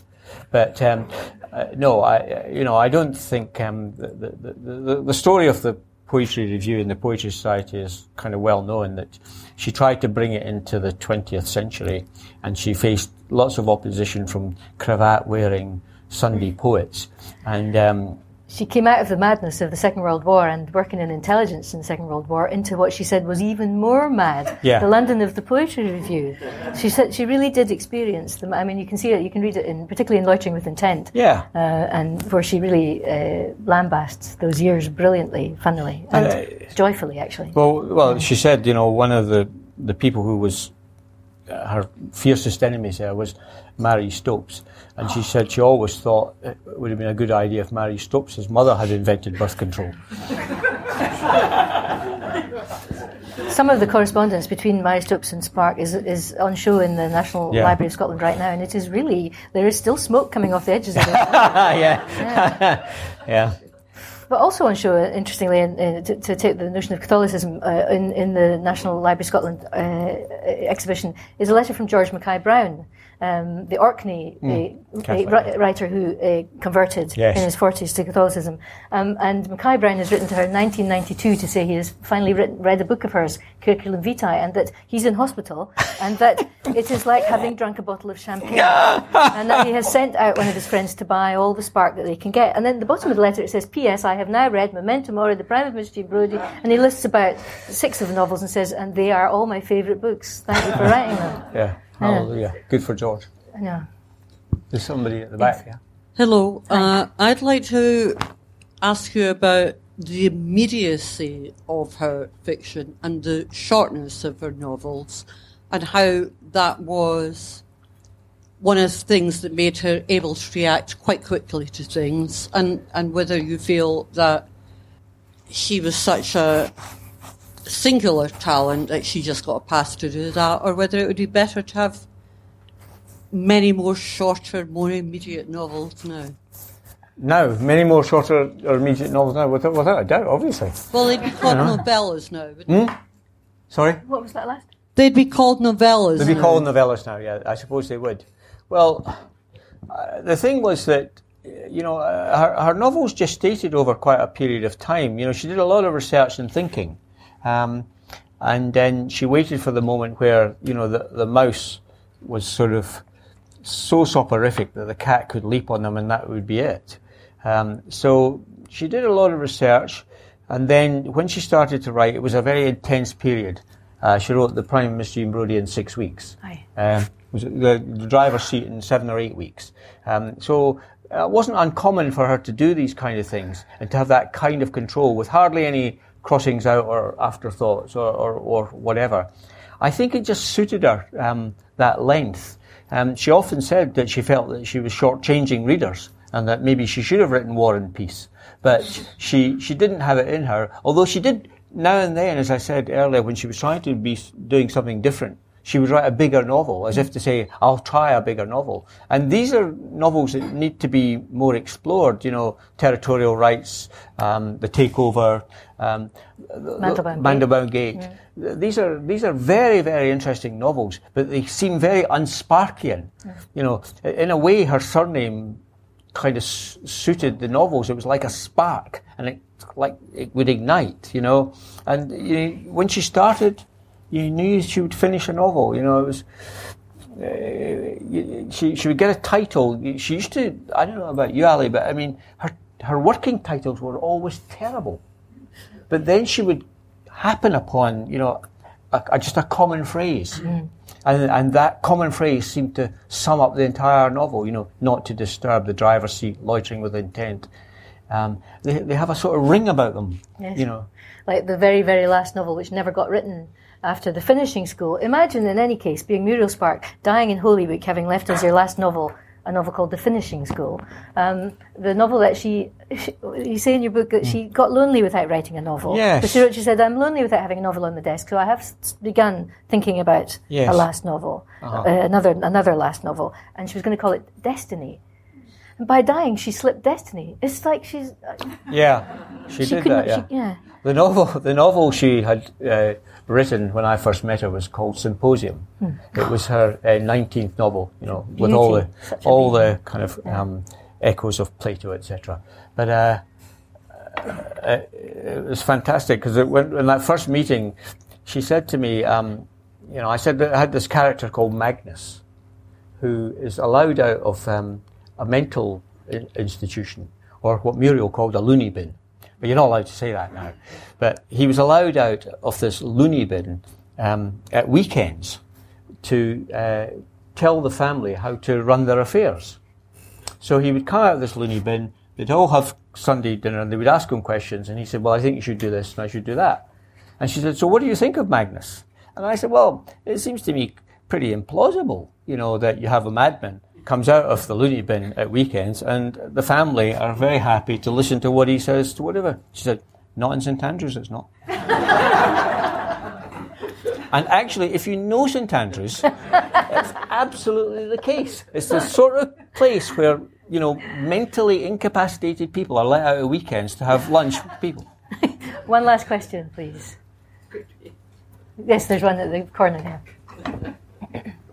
But um, uh, no, I, you know, I don't think um, the, the, the, the, story of the Poetry Review and the Poetry Society is kind of well known that she tried to bring it into the 20th century and she faced lots of opposition from cravat wearing Sunday poets. And um, she came out of the madness of the Second World War and working in intelligence in the Second World War into what she said was even more mad. Yeah. The London of the Poetry Review. She said she really did experience them. I mean, you can see it. You can read it in, particularly in Loitering with Intent. Yeah. Uh, and where she really uh, lambasts those years brilliantly, funnily, and uh, joyfully, actually. Well, well, she said, you know, one of the the people who was uh, her fiercest enemies there was Marie Stopes. And she said she always thought it would have been a good idea if Marie Stopes' mother had invented birth control. Some of the correspondence between Marie Stopes and Spark is, is on show in the National yeah. Library of Scotland right now, and it is really, there is still smoke coming off the edges of it. yeah. yeah. yeah. But also on show, interestingly, in, in, to, to, take the notion of Catholicism uh, in, in the National Library of Scotland uh, exhibition, is a letter from George Mackay Brown, um, the Orkney mm, writer who uh, converted yes. in his 40s to Catholicism. Um, and Mackay Brown has written to her in 1992 to say he has finally written, read a book of hers, Curriculum Vitae, and that he's in hospital and that it is like having drunk a bottle of champagne. and that he has sent out one of his friends to buy all the spark that they can get. And then at the bottom of the letter it says, P.S. I have now read Memento Mori, The Prime of Miss Jean Brodie, and he lists about six of the novels and says, and they are all my favourite books. Thank you for writing them. Yeah. Hallelujah. Yeah. Good for George. Yeah. There's somebody at the back, yeah. Hello. Uh, I'd like to ask you about the immediacy of her fiction and the shortness of her novels and how that was one of the things that made her able to react quite quickly to things and, and whether you feel that she was such a singular talent that she just got a pass to do that, or whether it would be better to have many more shorter, more immediate novels now. No, many more shorter or immediate novels now, without, without a doubt, obviously. Well, they'd be called novellas now. Hmm? Sorry? What was that last? They'd be called novellas. They'd be now. called novellas now, yeah, I suppose they would. Well, uh, the thing was that you know, uh, her, her novels gestated over quite a period of time. You know, she did a lot of research and thinking. Um, and then she waited for the moment where, you know, the, the mouse was sort of so soporific that the cat could leap on them and that would be it. Um, so she did a lot of research. And then when she started to write, it was a very intense period. Uh, she wrote The Prime Miss Jean Brodie in six weeks. Um, was the, the driver's seat in seven or eight weeks. Um, so uh, it wasn't uncommon for her to do these kind of things and to have that kind of control with hardly any crossings out or afterthoughts or, or, or whatever. I think it just suited her, um, that length. Um, she often said that she felt that she was shortchanging readers and that maybe she should have written War and Peace. But she, she didn't have it in her, although she did now and then, as I said earlier, when she was trying to be doing something different, she would write a bigger novel, as if to say, I'll try a bigger novel. And these are novels that need to be more explored, you know, territorial rights, um, the takeover, um, Mandelbaum Gate. Yeah. These are, these are very, very interesting novels, but they seem very unsparkian. Yeah. You know, in a way, her surname kind of suited the novels. It was like a spark, and it like it would ignite, you know. And you know, when she started, you knew she would finish a novel. You know, it was. Uh, she she would get a title. She used to. I don't know about you, Ali, but I mean, her her working titles were always terrible. But then she would happen upon, you know, a, a, just a common phrase. Mm. And, and that common phrase seemed to sum up the entire novel, you know, not to disturb the driver's seat, loitering with intent. Um, they, they have a sort of ring about them, yes. you know. Like the very, very last novel, which never got written after the finishing school. Imagine, in any case, being Muriel Spark, dying in Holyweek, having left us your last novel a novel called The Finishing School. Um, the novel that she, she, you say in your book that she got lonely without writing a novel. Yes. But she, wrote, she said, I'm lonely without having a novel on the desk, so I have begun thinking about Yes. a last novel, uh, another, another last novel, and she was going to call it Destiny. And by dying, she slipped Destiny. It's like she's. uh, Yeah, she, She did that. Yeah. She, yeah. The novel, the novel she had uh, written when I first met her was called Symposium. It was her uh, nineteenth novel, you know, with all the Hmm. Such all the kind of um, echoes of Plato, etc. But uh, uh, it was fantastic because when, in that first meeting, she said to me, um, you know, I said that I had this character called Magnus, who is allowed out of um, a mental institution, or what Muriel called a loony bin. But you're not allowed to say that now. But he was allowed out of this loony bin um, at weekends to uh, tell the family how to run their affairs. So he would come out of this loony bin, they'd all have Sunday dinner, and they would ask him questions, and he said, Well, I think you should do this, and I should do that. And she said, So what do you think of Magnus? And I said, Well, it seems to me pretty implausible, you know, that you have a madman comes out of the loony bin at weekends and the family are very happy to listen to what he says to whatever. She said, Not in St Andrews, it's not. and actually, if you know St Andrews, it's absolutely the case. It's the sort of place where, you know, mentally incapacitated people are let out at weekends to have lunch with people. One last question, please. Yes, there's one at the corner here.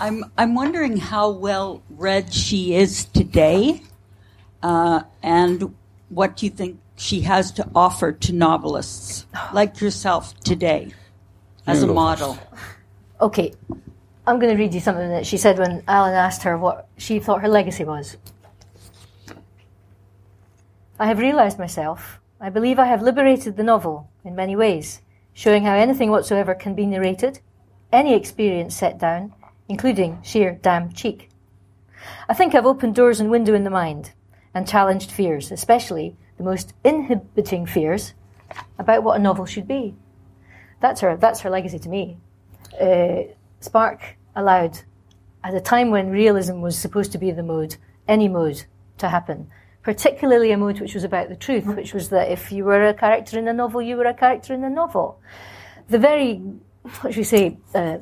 I'm I'm wondering how well read she is today, uh, and what do you think she has to offer to novelists like yourself today as a model? Okay, I'm going to read you something that she said when Alan asked her what she thought her legacy was. I have realised myself. I believe I have liberated the novel in many ways, showing how anything whatsoever can be narrated, any experience set down, including sheer damn cheek. I think I've opened doors and window in the mind and challenged fears, especially the most inhibiting fears about what a novel should be. That's her. That's her legacy to me. Uh, Spark allowed, at a time when realism was supposed to be the mode, any mode to happen. Particularly a mode which was about the truth, which was that if you were a character in a novel, you were a character in a novel. The very, what should we say, uh,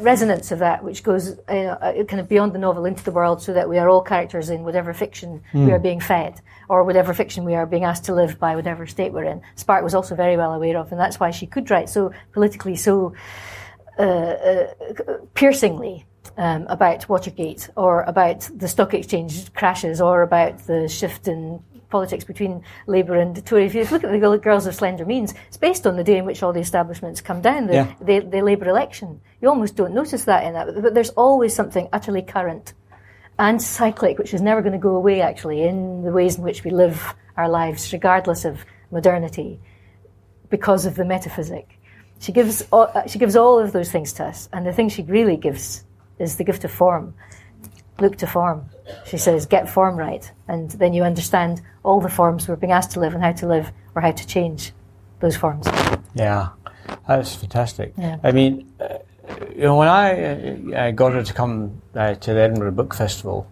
resonance of that, which goes you know, uh, kind of beyond the novel into the world, so that we are all characters in whatever fiction we are being fed, or whatever fiction we are being asked to live by, whatever state we're in. Spark was also very well aware of, and that's why she could write so politically, so uh, uh, piercingly um, about Watergate, or about the stock exchange crashes, or about the shift in politics between Labour and Tory. If you look at the Girls of Slender Means, it's based on the day in which all the establishments come down, the, Yeah. the, the Labour election. You almost don't notice that in that, but- but there's always something utterly current and cyclic, which is never going to go away, actually, in the ways in which we live our lives, regardless of modernity, because of the metaphysic. She gives all, uh, she gives all of those things to us, and the thing she really gives is the gift of form. Look to form. She says, get form right, and then you understand all the forms we're being asked to live and how to live or how to change those forms. Yeah, that's fantastic. Yeah. I mean, uh, you know, when I uh, uh, got her to come uh, to the Edinburgh Book Festival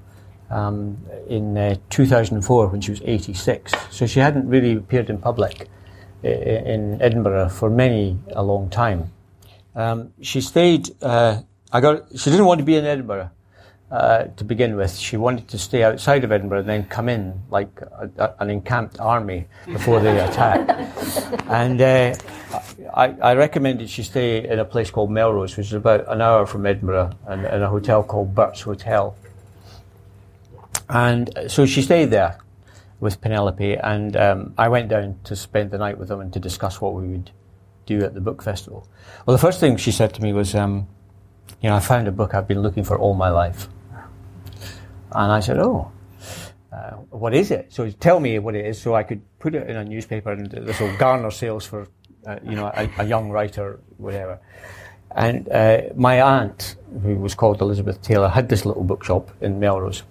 um, in uh, 2004 when she was 86, so she hadn't really appeared in public i- in Edinburgh for many a long time. Um, she stayed. Uh, I got. She didn't want to be in Edinburgh uh, to begin with. She wanted to stay outside of Edinburgh and then come in like a, a, an encamped army before they attack. and uh, I, I recommended she stay in a place called Melrose, which is about an hour from Edinburgh, and in a hotel called Burt's Hotel. And uh, so she stayed there with Penelope, and um, I went down to spend the night with them and to discuss what we would do at the book festival. Well, the first thing she said to me was, um, "You know, I found a book I've been looking for all my life." And I said, "Oh, uh, what is it?" So tell me what it is, so I could put it in a newspaper, and this will garner sales for, uh, you know, a, a young writer, whatever. And uh, my aunt, who was called Elizabeth Taylor, had this little bookshop in Melrose.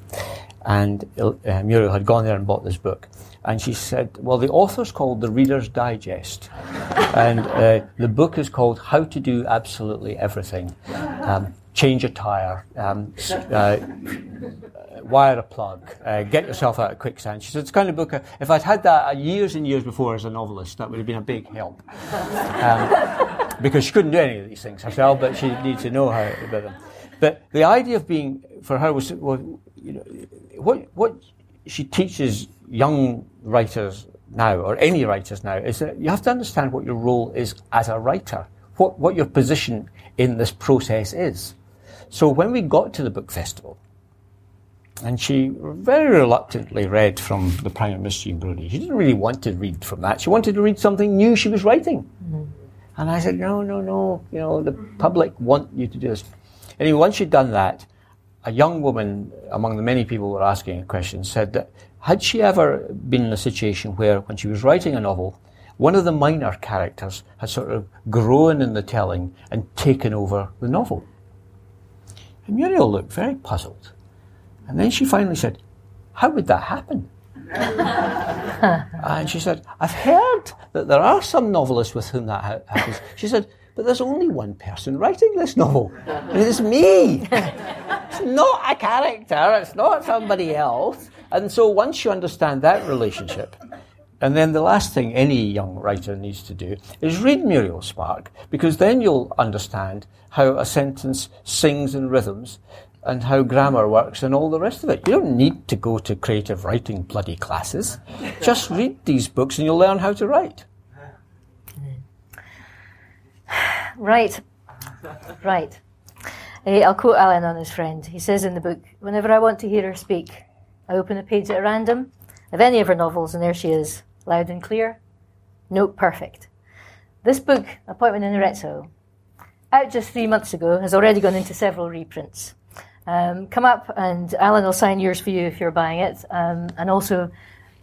and uh, Muriel had gone there and bought this book. And she said, well, the author's called The Reader's Digest. and uh, the book is called How to Do Absolutely Everything. Um, change a tire, um, uh, wire a plug, uh, get yourself out of quicksand. She said, it's kind of book, uh, if I'd had that uh, years and years before as a novelist, that would have been a big help. Um, because she couldn't do any of these things herself, but she needed to know how about them. But the idea of being, for her, was, was you know, what, what she teaches young writers now, or any writers now, is that you have to understand what your role is as a writer, what, what your position in this process is. So when we got to the book festival, and she very reluctantly read from the Prime Miss Jean Brodie. She didn't really want to read from that. She wanted to read something new she was writing. Mm-hmm. And I said, no, no, no, you know, the public want you to do this. Anyway, once she'd done that, a young woman among the many people who were asking a question said that had she ever been in a situation where, when she was writing a novel, one of the minor characters had sort of grown in the telling and taken over the novel? And Muriel looked very puzzled. And then she finally said, How would that happen? and she said, I've heard that there are some novelists with whom that happens. She said, but there's only one person writing this novel. And it's me. it's not a character. It's not somebody else. And so once you understand that relationship, and then the last thing any young writer needs to do is read Muriel Spark, because then you'll understand how a sentence sings in rhythms and how grammar works and all the rest of it. You don't need to go to creative writing bloody classes. Just read these books and you'll learn how to write. Right. Right. I'll quote Alan on his friend. He says in the book, Whenever I want to hear her speak, I open a page at random of any of her novels, and there she is, loud and clear. Note perfect. This book, Appointment in Arezzo, out just three months ago, has already gone into several reprints. Um, come up and Alan will sign yours for you if you're buying it. Um, and also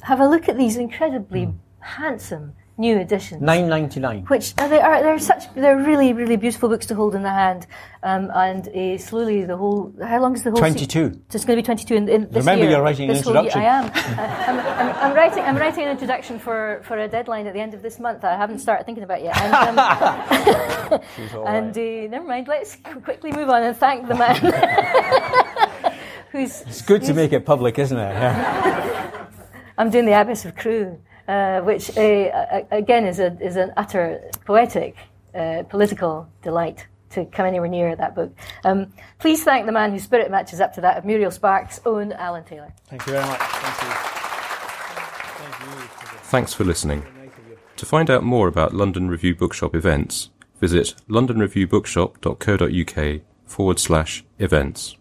have a look at these incredibly mm. handsome new editions. Nine ninety nine. Which uh, they are they're such they're really really beautiful books to hold in the hand, um, and uh, slowly the whole how long is the whole twenty two? Se- it's going to be twenty two in, in, this Remember, year. you're writing an introduction. I am. uh, I'm, I'm, I'm, writing I'm writing an introduction for, for a deadline at the end of this month. I haven't started thinking about yet. And, um, and uh, never mind. Let's quickly move on and thank the man. who's, it's good to make it public, isn't it? Yeah. I'm doing the Abbess of Crewe uh, which uh, again is, a, is an utter poetic, uh, political delight to come anywhere near that book. Um, please thank the man whose spirit matches up to that of Muriel Spark's own Alan Taylor. Thank you very much. Thank you. Thanks for listening. To find out more about London Review Bookshop events, visit londonreviewbookshop.co.uk forward slash events.